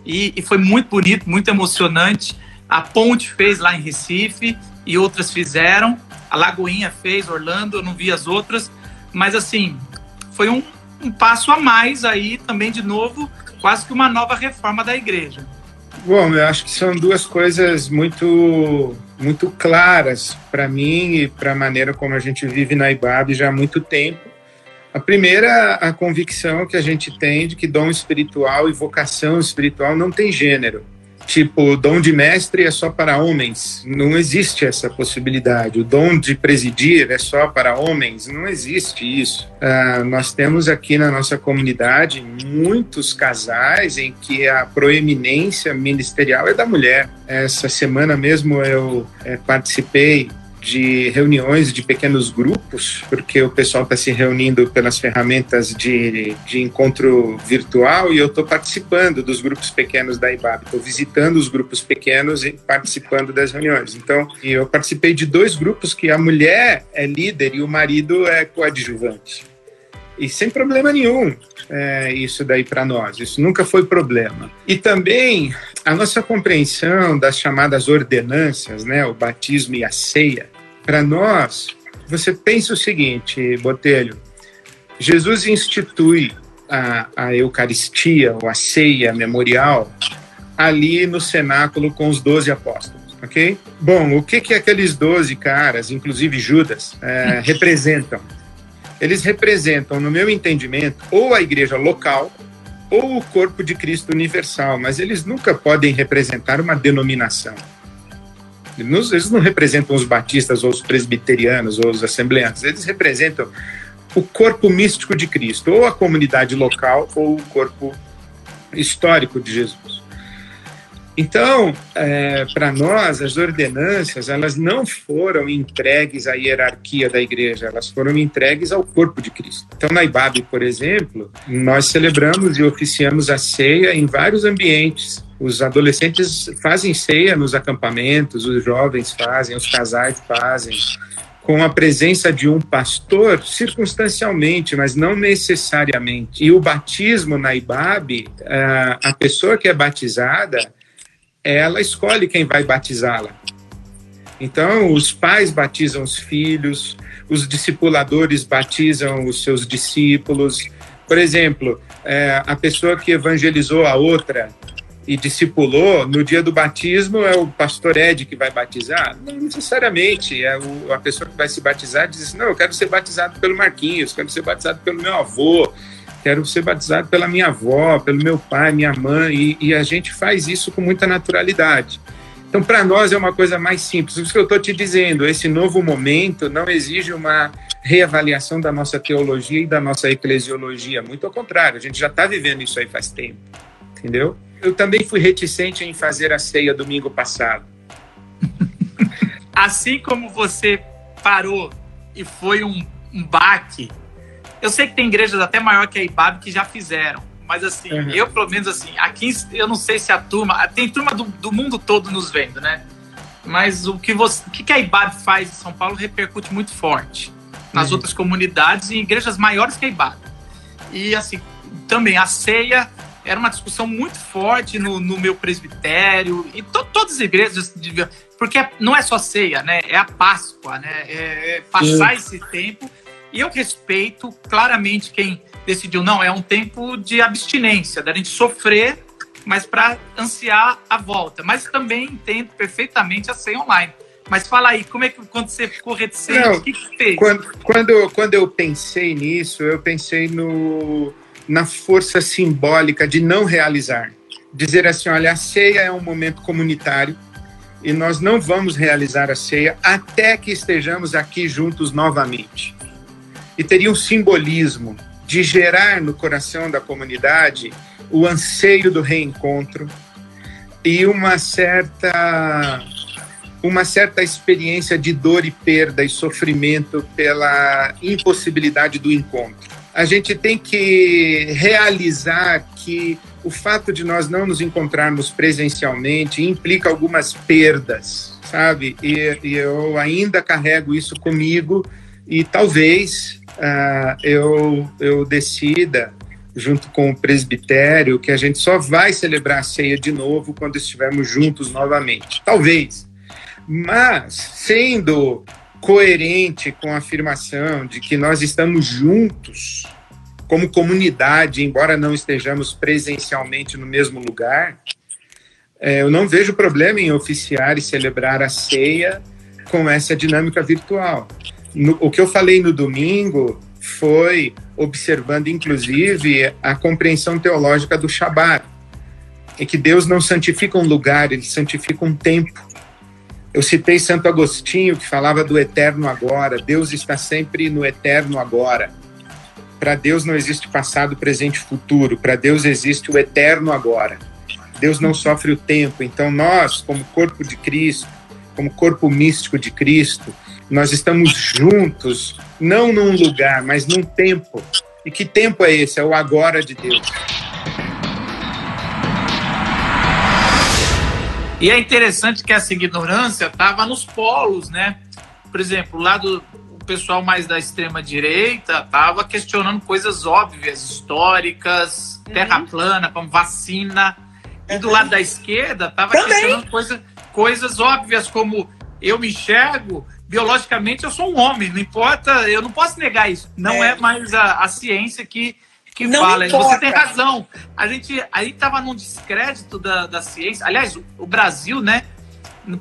e, e foi muito bonito, muito emocionante. A Ponte fez lá em Recife e outras fizeram. A Lagoinha fez, Orlando, eu não vi as outras. Mas assim, foi um, um passo a mais aí também, de novo, quase que uma nova reforma da igreja. Bom, eu acho que são duas coisas muito muito claras para mim e para a maneira como a gente vive na IBAB já há muito tempo. A primeira, a convicção que a gente tem de que dom espiritual e vocação espiritual não tem gênero. Tipo, dom de mestre é só para homens. Não existe essa possibilidade. O dom de presidir é só para homens. Não existe isso. Uh, nós temos aqui na nossa comunidade muitos casais em que a proeminência ministerial é da mulher. Essa semana mesmo eu é, participei de reuniões de pequenos grupos, porque o pessoal está se reunindo pelas ferramentas de, de encontro virtual e eu estou participando dos grupos pequenos da IBAB, estou visitando os grupos pequenos e participando das reuniões. Então, eu participei de dois grupos que a mulher é líder e o marido é coadjuvante. E sem problema nenhum, é, isso daí para nós, isso nunca foi problema. E também a nossa compreensão das chamadas ordenanças, né, o batismo e a ceia, para nós, você pensa o seguinte, Botelho, Jesus institui a, a Eucaristia, ou a ceia memorial, ali no cenáculo com os doze apóstolos, ok? Bom, o que que aqueles doze caras, inclusive Judas, é, representam? Eles representam, no meu entendimento, ou a igreja local, ou o corpo de Cristo universal, mas eles nunca podem representar uma denominação. Eles não representam os batistas ou os presbiterianos ou os assembleantes, eles representam o corpo místico de Cristo, ou a comunidade local ou o corpo histórico de Jesus. Então, é, para nós, as ordenanças, elas não foram entregues à hierarquia da igreja, elas foram entregues ao corpo de Cristo. Então, na IBAB, por exemplo, nós celebramos e oficiamos a ceia em vários ambientes. Os adolescentes fazem ceia nos acampamentos, os jovens fazem, os casais fazem, com a presença de um pastor, circunstancialmente, mas não necessariamente. E o batismo na IBAB, a pessoa que é batizada, ela escolhe quem vai batizá-la. Então, os pais batizam os filhos, os discipuladores batizam os seus discípulos. Por exemplo, é, a pessoa que evangelizou a outra e discipulou, no dia do batismo é o pastor Ed que vai batizar? Não necessariamente. É o, a pessoa que vai se batizar diz não, eu quero ser batizado pelo Marquinhos, quero ser batizado pelo meu avô, quero ser batizado pela minha avó, pelo meu pai, minha mãe, e, e a gente faz isso com muita naturalidade. Então, para nós é uma coisa mais simples. Isso que eu estou te dizendo, esse novo momento não exige uma reavaliação da nossa teologia e da nossa eclesiologia. Muito ao contrário, a gente já está vivendo isso aí faz tempo, entendeu? Eu também fui reticente em fazer a ceia domingo passado. assim como você parou e foi um, um baque eu sei que tem igrejas até maior que a IBAB que já fizeram, mas assim, uhum. eu pelo menos assim, aqui eu não sei se a turma, tem turma do, do mundo todo nos vendo, né? Mas o que, você, o que a IBAB faz em São Paulo repercute muito forte nas uhum. outras comunidades e igrejas maiores que a IBAB. E assim, também a ceia era uma discussão muito forte no, no meu presbitério e to, todas as igrejas, porque não é só ceia, né? É a Páscoa, né? É, é passar esse tempo e eu respeito claramente quem decidiu, não, é um tempo de abstinência, da gente sofrer, mas para ansiar a volta. Mas também entendo perfeitamente a ceia online. Mas fala aí, como é que quando você ficou reticente, o que, que fez? Quando, quando, quando eu pensei nisso, eu pensei no, na força simbólica de não realizar. Dizer assim, olha, a ceia é um momento comunitário e nós não vamos realizar a ceia até que estejamos aqui juntos novamente e teria um simbolismo de gerar no coração da comunidade o anseio do reencontro e uma certa uma certa experiência de dor e perda e sofrimento pela impossibilidade do encontro. A gente tem que realizar que o fato de nós não nos encontrarmos presencialmente implica algumas perdas, sabe? E, e eu ainda carrego isso comigo e talvez uh, eu, eu decida, junto com o presbitério, que a gente só vai celebrar a ceia de novo quando estivermos juntos novamente. Talvez. Mas, sendo coerente com a afirmação de que nós estamos juntos como comunidade, embora não estejamos presencialmente no mesmo lugar, é, eu não vejo problema em oficiar e celebrar a ceia com essa dinâmica virtual. No, o que eu falei no domingo foi observando, inclusive, a compreensão teológica do Shabat, em que Deus não santifica um lugar, ele santifica um tempo. Eu citei Santo Agostinho, que falava do eterno agora. Deus está sempre no eterno agora. Para Deus não existe passado, presente e futuro. Para Deus existe o eterno agora. Deus não sofre o tempo. Então, nós, como corpo de Cristo, como corpo místico de Cristo, nós estamos juntos, não num lugar, mas num tempo. E que tempo é esse? É o agora de Deus. E é interessante que essa ignorância estava nos polos, né? Por exemplo, lá do o pessoal mais da extrema direita estava questionando coisas óbvias, históricas, uhum. terra plana, como vacina. E do lado da esquerda estava questionando coisa, coisas óbvias como eu me enxergo biologicamente eu sou um homem, não importa, eu não posso negar isso. Não é, é mais a, a, ciência que, que não fala. Importa. Você tem razão. A gente a gente estava num descrédito da, da ciência. Aliás, o, o Brasil, né?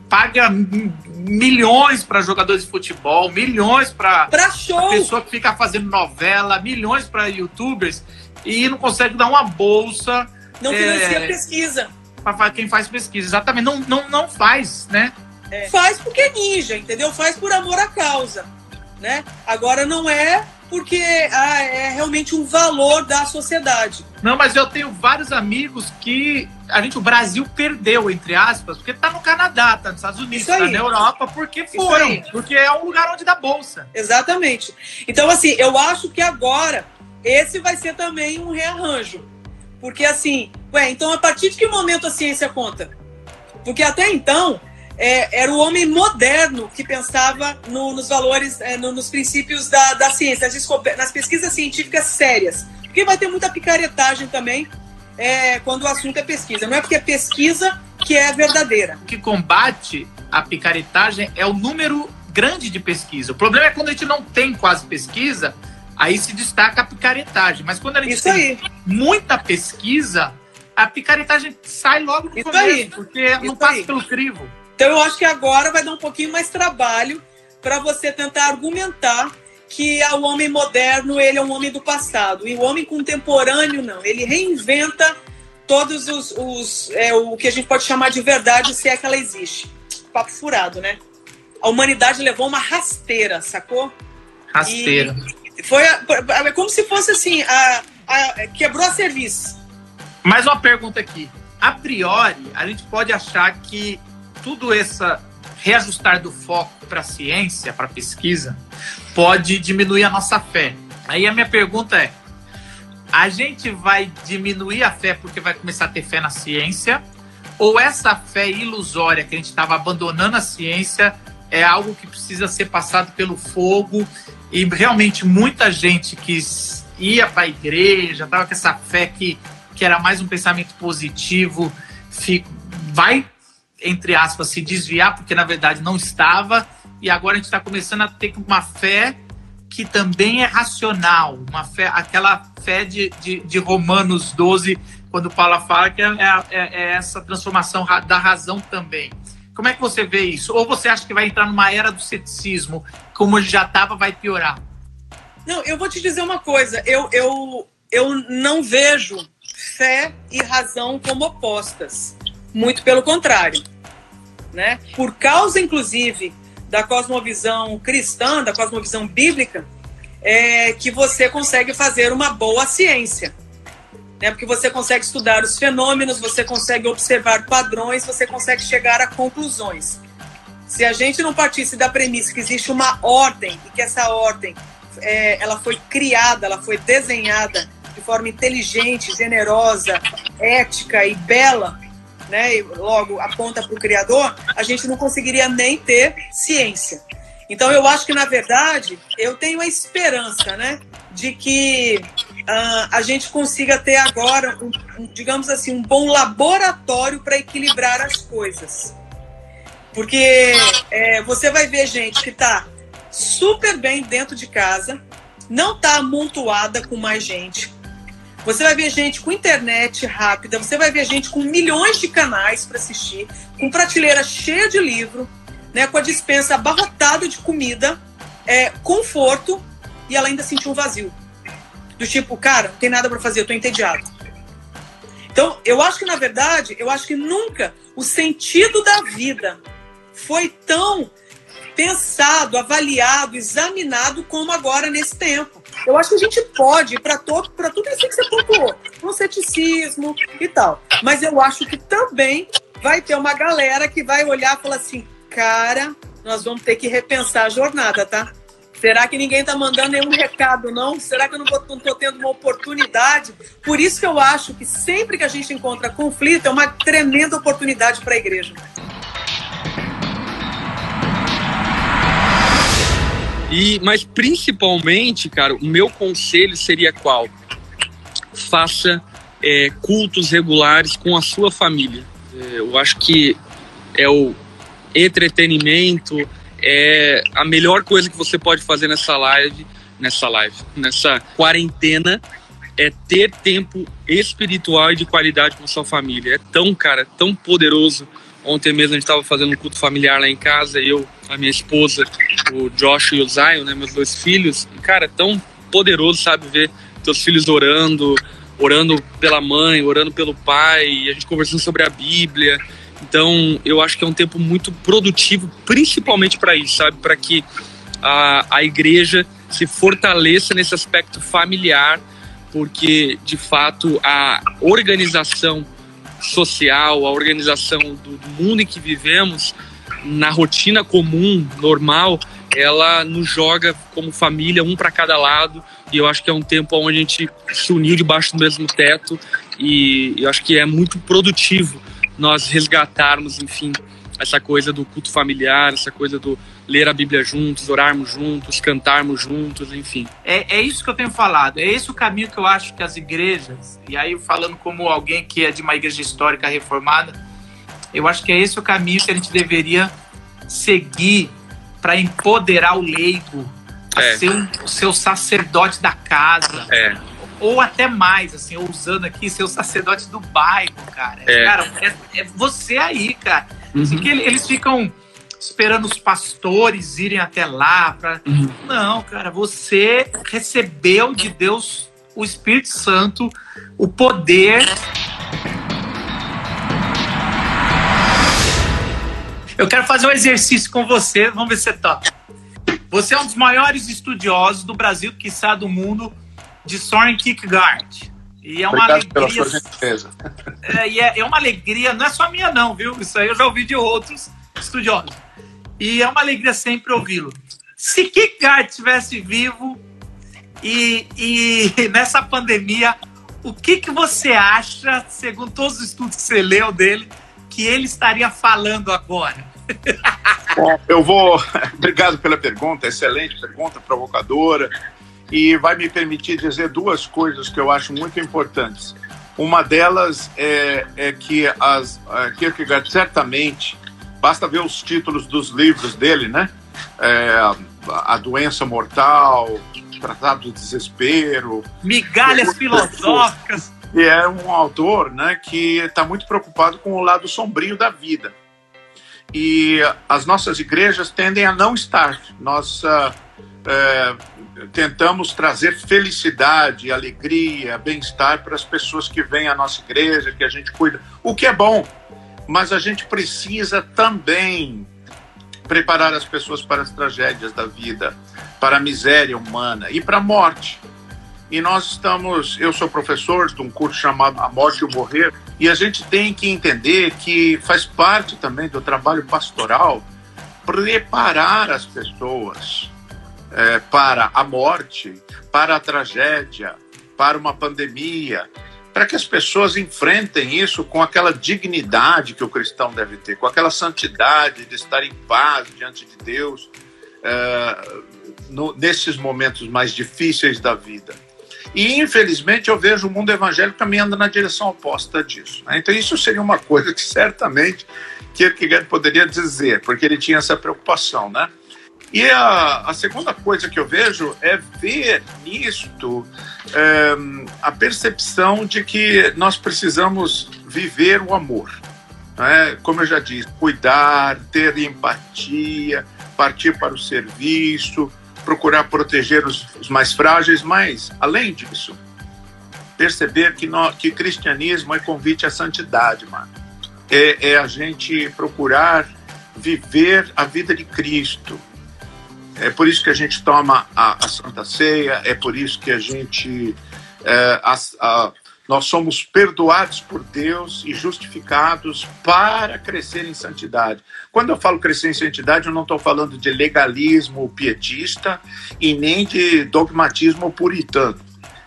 paga milhões para jogadores de futebol, milhões para pessoa que fica fazendo novela, milhões para youtubers e não consegue dar uma bolsa. Não financia é, pesquisa. Para quem faz pesquisa, exatamente. Não, não, não faz, né? É. Faz porque é ninja, entendeu? Faz por amor à causa, né? Agora não é porque ah, é realmente um valor da sociedade. Não, mas eu tenho vários amigos que a gente, o Brasil perdeu, entre aspas, porque tá no Canadá, tá nos Estados Unidos, tá na Europa, porque foram. Porque é um lugar onde dá bolsa. Exatamente. Então, assim, eu acho que agora esse vai ser também um rearranjo. Porque, assim, ué, então a partir de que momento a ciência conta? Porque até então é, era o homem moderno que pensava no, nos valores, é, no, nos princípios da, da ciência, nas, nas pesquisas científicas sérias. Porque vai ter muita picaretagem também é, quando o assunto é pesquisa. Não é porque é pesquisa que é verdadeira. O que combate a picaretagem é o número grande de pesquisa. O problema é quando a gente não tem quase pesquisa, aí se destaca a picaretagem. Mas quando a gente Isso tem aí. muita pesquisa, a picaretagem sai logo no Isso começo, aí. porque não Isso passa aí. pelo crivo. Então eu acho que agora vai dar um pouquinho mais trabalho para você tentar argumentar que o homem moderno ele é um homem do passado e o homem contemporâneo não. Ele reinventa todos os, os é, o que a gente pode chamar de verdade se é que ela existe. Papo furado, né? A humanidade levou uma rasteira, sacou? Rasteira. E foi é como se fosse assim, a, a- quebrou a serviço. Mais uma pergunta aqui. A priori, a gente pode achar que tudo essa reajustar do foco para a ciência, para a pesquisa, pode diminuir a nossa fé. Aí a minha pergunta é: a gente vai diminuir a fé porque vai começar a ter fé na ciência? Ou essa fé ilusória que a gente estava abandonando a ciência é algo que precisa ser passado pelo fogo e realmente muita gente que ia para a igreja, tava com essa fé que, que era mais um pensamento positivo, fi- vai, entre aspas, se desviar, porque na verdade não estava, e agora a gente está começando a ter uma fé que também é racional, uma fé, aquela fé de, de, de Romanos 12, quando Paulo fala que é, é- é essa transformação ra- da razão também. Como é que você vê isso? Ou você acha que vai entrar numa era do ceticismo, como já estava, vai piorar? Não, eu vou te dizer uma coisa. Eu, eu, eu não vejo fé e razão como opostas. Muito pelo contrário. Né? Por causa, inclusive, da cosmovisão cristã, da cosmovisão bíblica, é que você consegue fazer uma boa ciência. Né? Porque você consegue estudar os fenômenos, você consegue observar padrões, você consegue chegar a conclusões. Se a gente não partisse da premissa que existe uma ordem e que essa ordem é, ela foi criada, ela foi desenhada de forma inteligente, generosa, ética e bela, né? E logo aponta para o criador, a gente não conseguiria nem ter ciência. Então eu acho que na verdade eu tenho a esperança, né, de que ah, a gente consiga ter agora, um, um, digamos assim, um bom laboratório para equilibrar as coisas. Porque é, você vai ver gente que está super bem dentro de casa, não está amontoada com mais gente. Você vai ver gente com internet rápida, você vai ver gente com milhões de canais para assistir, com prateleira cheia de livro, né, com a dispensa abarrotada de comida, é, conforto, e ela ainda sentiu um vazio. Do tipo, cara, não tem nada para fazer, eu tô entediado. Então, eu acho que, na verdade, eu acho que nunca o sentido da vida foi tão pensado, avaliado, examinado como agora nesse tempo. Eu acho que a gente pode para todo, para tudo isso que você pontuou, um ceticismo e tal. Mas eu acho que também vai ter uma galera que vai olhar e falar assim, cara, nós vamos ter que repensar a jornada, tá? Será que ninguém tá mandando nenhum recado, não? Será que eu não, tô tendo uma oportunidade? Por isso que eu acho que sempre que a gente encontra conflito, é uma tremenda oportunidade para a igreja. E, mas principalmente, cara, o meu conselho seria qual? Faça é, cultos regulares com a sua família. É, eu acho que é o entretenimento, é a melhor coisa que você pode fazer nessa live, nessa live, nessa quarentena, é ter tempo espiritual e de qualidade com a sua família. É tão, cara, tão poderoso. Ontem mesmo a gente estava fazendo um culto familiar lá em casa, eu, a minha esposa, o Josh e o Zion, né, meus dois filhos. E, cara, é tão poderoso, sabe, ver teus filhos orando, orando pela mãe, orando pelo pai, a gente conversando sobre a Bíblia. Então, eu acho que é um tempo muito produtivo, principalmente para isso, sabe? Para que a, a igreja se fortaleça nesse aspecto familiar, porque de fato a organização social, a organização do, do mundo em que vivemos, na rotina comum, normal, ela nos joga como família, um para cada lado. E eu acho que é um tempo onde a gente se uniu debaixo do mesmo teto. E eu acho que é muito produtivo nós resgatarmos, enfim, essa coisa do culto familiar, essa coisa do ler a Bíblia juntos, orarmos juntos, cantarmos juntos, enfim. É, é isso que eu tenho falado. É esse o caminho que eu acho que as igrejas, e aí falando como alguém que é de uma igreja histórica reformada, eu acho que é esse o caminho que a gente deveria seguir para empoderar o leigo a É. ser um, o seu sacerdote da casa. É. Ou até mais, assim, usando aqui, ser o sacerdote do bairro, cara. É. Cara, é, é você aí, cara. Uhum. Assim, que ele- eles ficam esperando os pastores irem até lá. Pra... Uhum. Não, cara, você recebeu de Deus o Espírito Santo, o poder. Eu quero fazer um exercício com você, vamos ver se você topa. Você é um dos maiores estudiosos do Brasil, quiçá do mundo, de Soren Kierkegaard. E é uma Obrigado pela alegria sua gentileza. é, e é, é uma alegria, não é só minha, não, viu? Isso aí eu já ouvi de outros estudiosos. E é uma alegria sempre ouvi-lo. Se Kierkegaard estivesse vivo e, e nessa pandemia, o que, que você acha, segundo todos os estudos que você leu dele, que ele estaria falando agora? Eu vou. Obrigado pela pergunta, excelente pergunta, provocadora. E vai me permitir dizer duas coisas que eu acho muito importantes. Uma delas é, é que as a Kierkegaard certamente, basta ver os títulos dos livros dele, né? É, a doença mortal, Tratado do Desespero, Migalhas filosóficas. e é um autor né, que está muito preocupado com o lado sombrio da vida. E as nossas igrejas tendem a não estar. Nós ah, eh, tentamos trazer felicidade, alegria, bem-estar para as pessoas que vêm à nossa igreja, que a gente cuida, o que é bom, mas a gente precisa também preparar as pessoas para as tragédias da vida, para a miséria humana e para a morte. E nós estamos, eu sou professor de um curso chamado A Morte e o Morrer, e a gente tem que entender que faz parte também do trabalho pastoral preparar as pessoas eh, para a morte, para a tragédia, para uma pandemia, para que as pessoas enfrentem isso com aquela dignidade que o cristão deve ter, com aquela santidade de estar em paz diante de Deus eh, no- nesses momentos mais difíceis da vida. E, infelizmente, eu vejo o mundo evangélico caminhando na direção oposta disso. né? Então, isso seria uma coisa que certamente Kierkegaard poderia dizer, porque ele tinha essa preocupação, né? E a, a segunda coisa que eu vejo é ver nisto eh, a percepção de que nós precisamos viver o amor. né? Como eu já disse, cuidar, ter empatia, partir para o serviço, procurar proteger os, os mais frágeis, mas, além disso, perceber que, nó- que cristianismo é convite à santidade, mano. É, é a gente procurar viver a vida de Cristo. É por isso que a gente toma a, a Santa Ceia, é por isso que a gente. é, as- a- nós somos perdoados por Deus e justificados para crescer em santidade. Quando eu falo crescer em santidade, eu não estou falando de legalismo pietista e nem de dogmatismo puritano.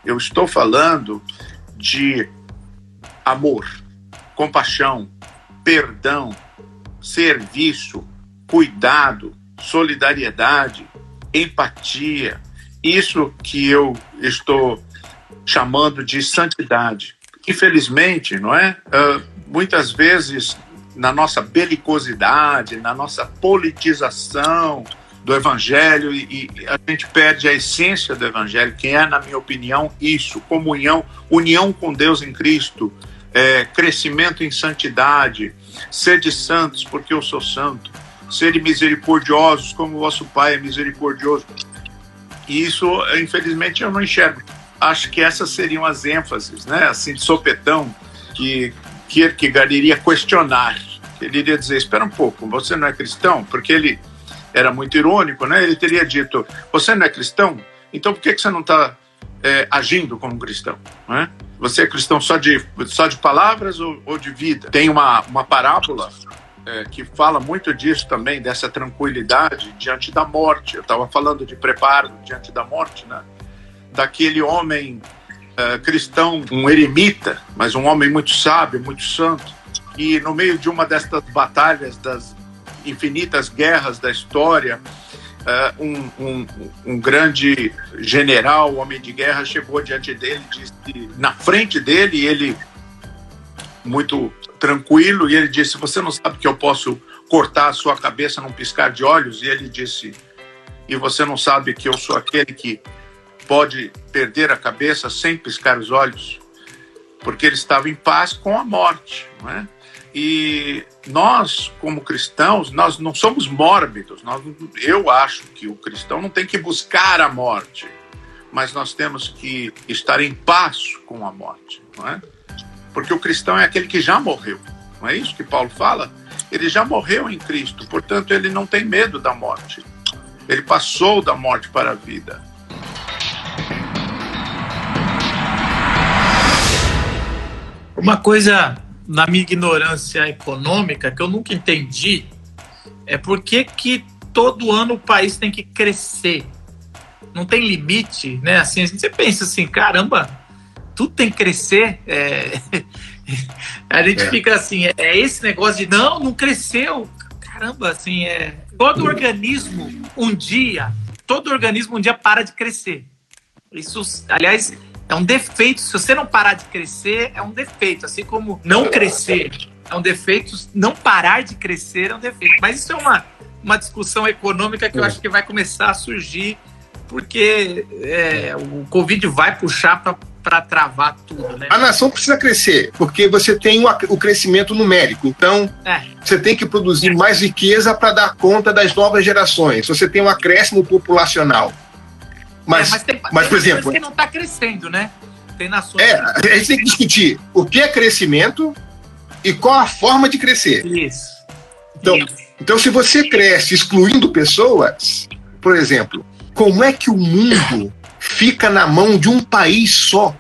Eu estou falando de amor, compaixão, perdão, serviço, cuidado, solidariedade, empatia. Isso que eu estou chamando de santidade. Infelizmente, não é? Ah, muitas vezes na nossa belicosidade, na nossa politização do evangelho e, e a gente perde a essência do evangelho, que é, na minha opinião, isso: comunhão, união com Deus em Cristo, é, crescimento em santidade, sede santos, porque eu sou santo, sede misericordiosos, como vosso Pai é misericordioso. E isso, infelizmente, eu não enxergo. Acho que essas seriam as ênfases, né? Assim, de sopetão, que Kierkegaard iria questionar. Ele iria dizer: espera um pouco, você não é cristão? Porque ele era muito irônico, né? Ele teria dito: você não é cristão? Então por que, que você não está é, agindo como cristão? Não é? Você é cristão só de, só de palavras ou, ou de vida? Tem uma, uma parábola é, que fala muito disso também, dessa tranquilidade diante da morte. Eu estava falando de preparo diante da morte, né? Daquele homem é, cristão, um eremita, mas um homem muito sábio, muito santo, e no meio de uma destas batalhas, das infinitas guerras da história, uh, um, um, um, grande general, homem de guerra, chegou diante dele, disse na frente dele, ele muito tranquilo, e ele disse: Você não sabe que eu posso cortar a sua cabeça num piscar de olhos? E ele disse: E você não sabe que eu sou aquele que pode perder a cabeça sem piscar os olhos? Porque ele estava em paz com a morte, não é? E nós, como cristãos, nós não somos mórbidos. Nós, eu acho que o cristão não tem que buscar a morte, mas nós temos que estar em paz com a morte, não é? Porque o cristão é aquele que já morreu. Não é isso que Paulo fala? Ele já morreu em Cristo, portanto, ele não tem medo da morte. Ele passou da morte para a vida. Uma coisa na minha ignorância econômica, que eu nunca entendi, é por que, que todo ano o país tem que crescer. Não tem limite, né? Assim, você pensa assim, caramba, tudo tem que crescer. É... a gente é. fica assim, é, é, esse negócio de não, não cresceu. Caramba, assim, é. Todo organismo um dia, todo organismo um dia para de crescer. Isso, aliás, é um defeito. Se você não parar de crescer, é um defeito. Assim como não crescer é um defeito, não parar de crescer é um defeito. Mas isso é uma, uma discussão econômica que eu acho que vai começar a surgir, porque é, o Covid vai puxar para travar tudo. Né? A nação precisa crescer, porque você tem o, crescimento numérico. Então, é. você tem que produzir mais riqueza para dar conta das novas gerações. Você tem um acréscimo populacional. Mas, é, mas, tem, mas, por exemplo. que não está crescendo, né? Tem nações. É, a gente tem que discutir o que é crescimento e qual a forma de crescer. Isso. Então, Isso. então se você cresce excluindo pessoas, por exemplo, como é que o mundo fica na mão de um país só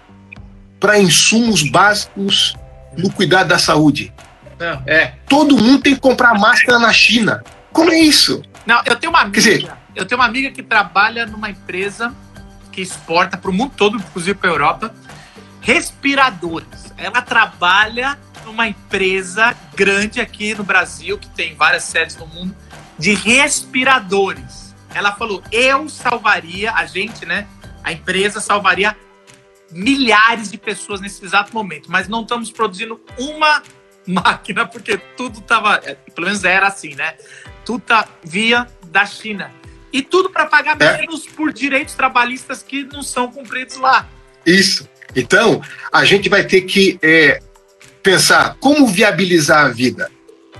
para insumos básicos no cuidado da saúde? Não, é. Todo mundo tem que comprar máscara na China. Como é isso? Não, eu tenho uma amiga. Quer dizer, eu tenho uma amiga que trabalha numa empresa que exporta para o mundo todo, inclusive para a Europa, respiradores. Ela trabalha numa empresa grande aqui no Brasil, que tem várias sedes no mundo, de respiradores. Ela falou: eu salvaria, a gente, né? A empresa salvaria milhares de pessoas nesse exato momento, mas não estamos produzindo uma máquina porque tudo estava, é, pelo menos era assim, né? Tudo tá via da China. E tudo para pagar é. menos por direitos trabalhistas que não são cumpridos lá. Isso. Então, a gente vai ter que é, pensar como viabilizar a vida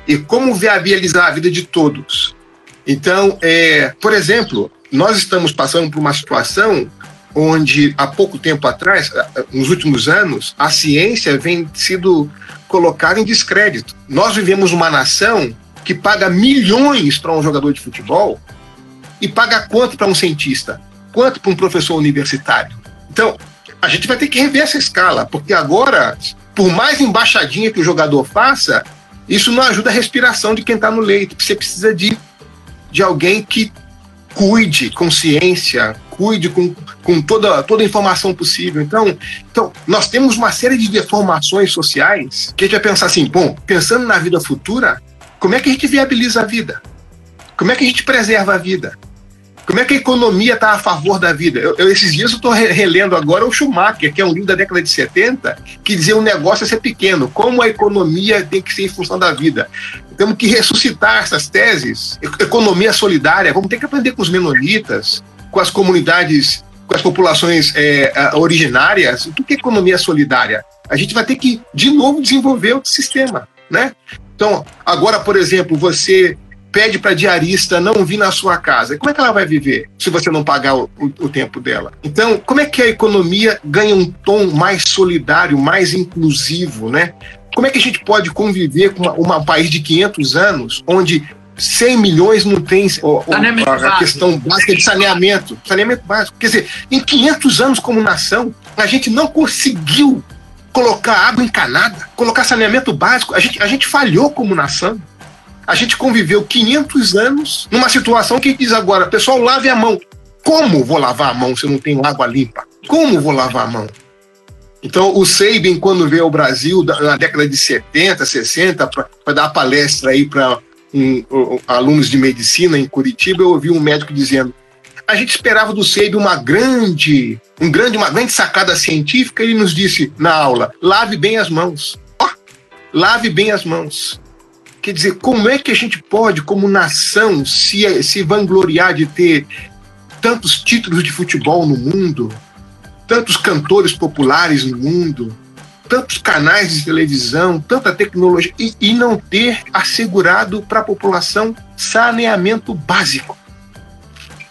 e como viabilizar a vida de todos. Então, é, por exemplo, nós estamos passando por uma situação onde há pouco tempo atrás, nos últimos anos, a ciência vem sido colocada em descrédito. Nós vivemos uma nação que paga milhões para um jogador de futebol e paga quanto para um cientista? Quanto para um professor universitário? Então, a gente vai ter que rever essa escala, porque agora, por mais embaixadinha que o jogador faça, isso não ajuda a respiração de quem está no leito. Você precisa de, de alguém que cuide com ciência, cuide com, com toda, toda a informação possível. Então, então, nós temos uma série de deformações sociais que a gente vai pensar assim, bom, pensando na vida futura, como é que a gente viabiliza a vida? Como é que a gente preserva a vida? Como é que a economia está a favor da vida? Eu, eu esses dias eu estou relendo agora o Schumacher, que é um livro da década de 70, que dizia um negócio é ser pequeno, como a economia tem que ser em função da vida. Temos que ressuscitar essas teses. Economia solidária, vamos ter que aprender com os menonitas, com as comunidades, com as populações é, originárias. O que é economia solidária? A gente vai ter que, de novo, desenvolver outro sistema. Né? Então, agora, por exemplo, você pede para diarista não vir na sua casa. Como é que ela vai viver se você não pagar o, o, o, tempo dela? Então, como é que a economia ganha um tom mais solidário, mais inclusivo, né? Como é que a gente pode conviver com um país de 500 anos, onde 100 milhões não tem Saneamento a questão básica de saneamento. Saneamento básico. Quer dizer, em 500 anos como nação, a gente não conseguiu colocar água encanada, colocar saneamento básico. A gente, a gente falhou como nação. A gente conviveu 500 anos numa situação que diz agora, pessoal, lave a mão. Como vou lavar a mão se eu não tenho água limpa? Como vou lavar a mão? Então, o Sabin, quando veio ao Brasil na década de 70, 60, para dar palestra aí para alunos de medicina em Curitiba, eu ouvi um médico dizendo: a gente esperava do Sabin uma grande, um grande, uma grande sacada científica. Ele nos disse na aula: lave bem as mãos. Ó, lave bem as mãos. Quer dizer, como é que a gente pode, como nação, se, se vangloriar de ter tantos títulos de futebol no mundo, tantos cantores populares no mundo, tantos canais de televisão, tanta tecnologia, e, e não ter assegurado para a população saneamento básico.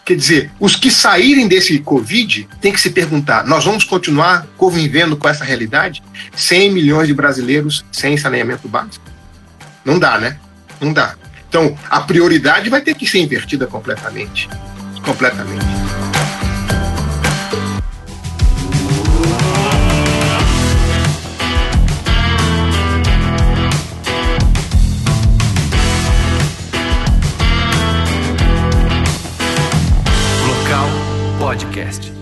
Quer dizer, os que saírem desse Covid têm que se perguntar: nós vamos continuar convivendo com essa realidade? 100 milhões de brasileiros sem saneamento básico? Não dá, né? Não dá. Então, a prioridade vai ter que ser invertida completamente. Completamente. Local Podcast.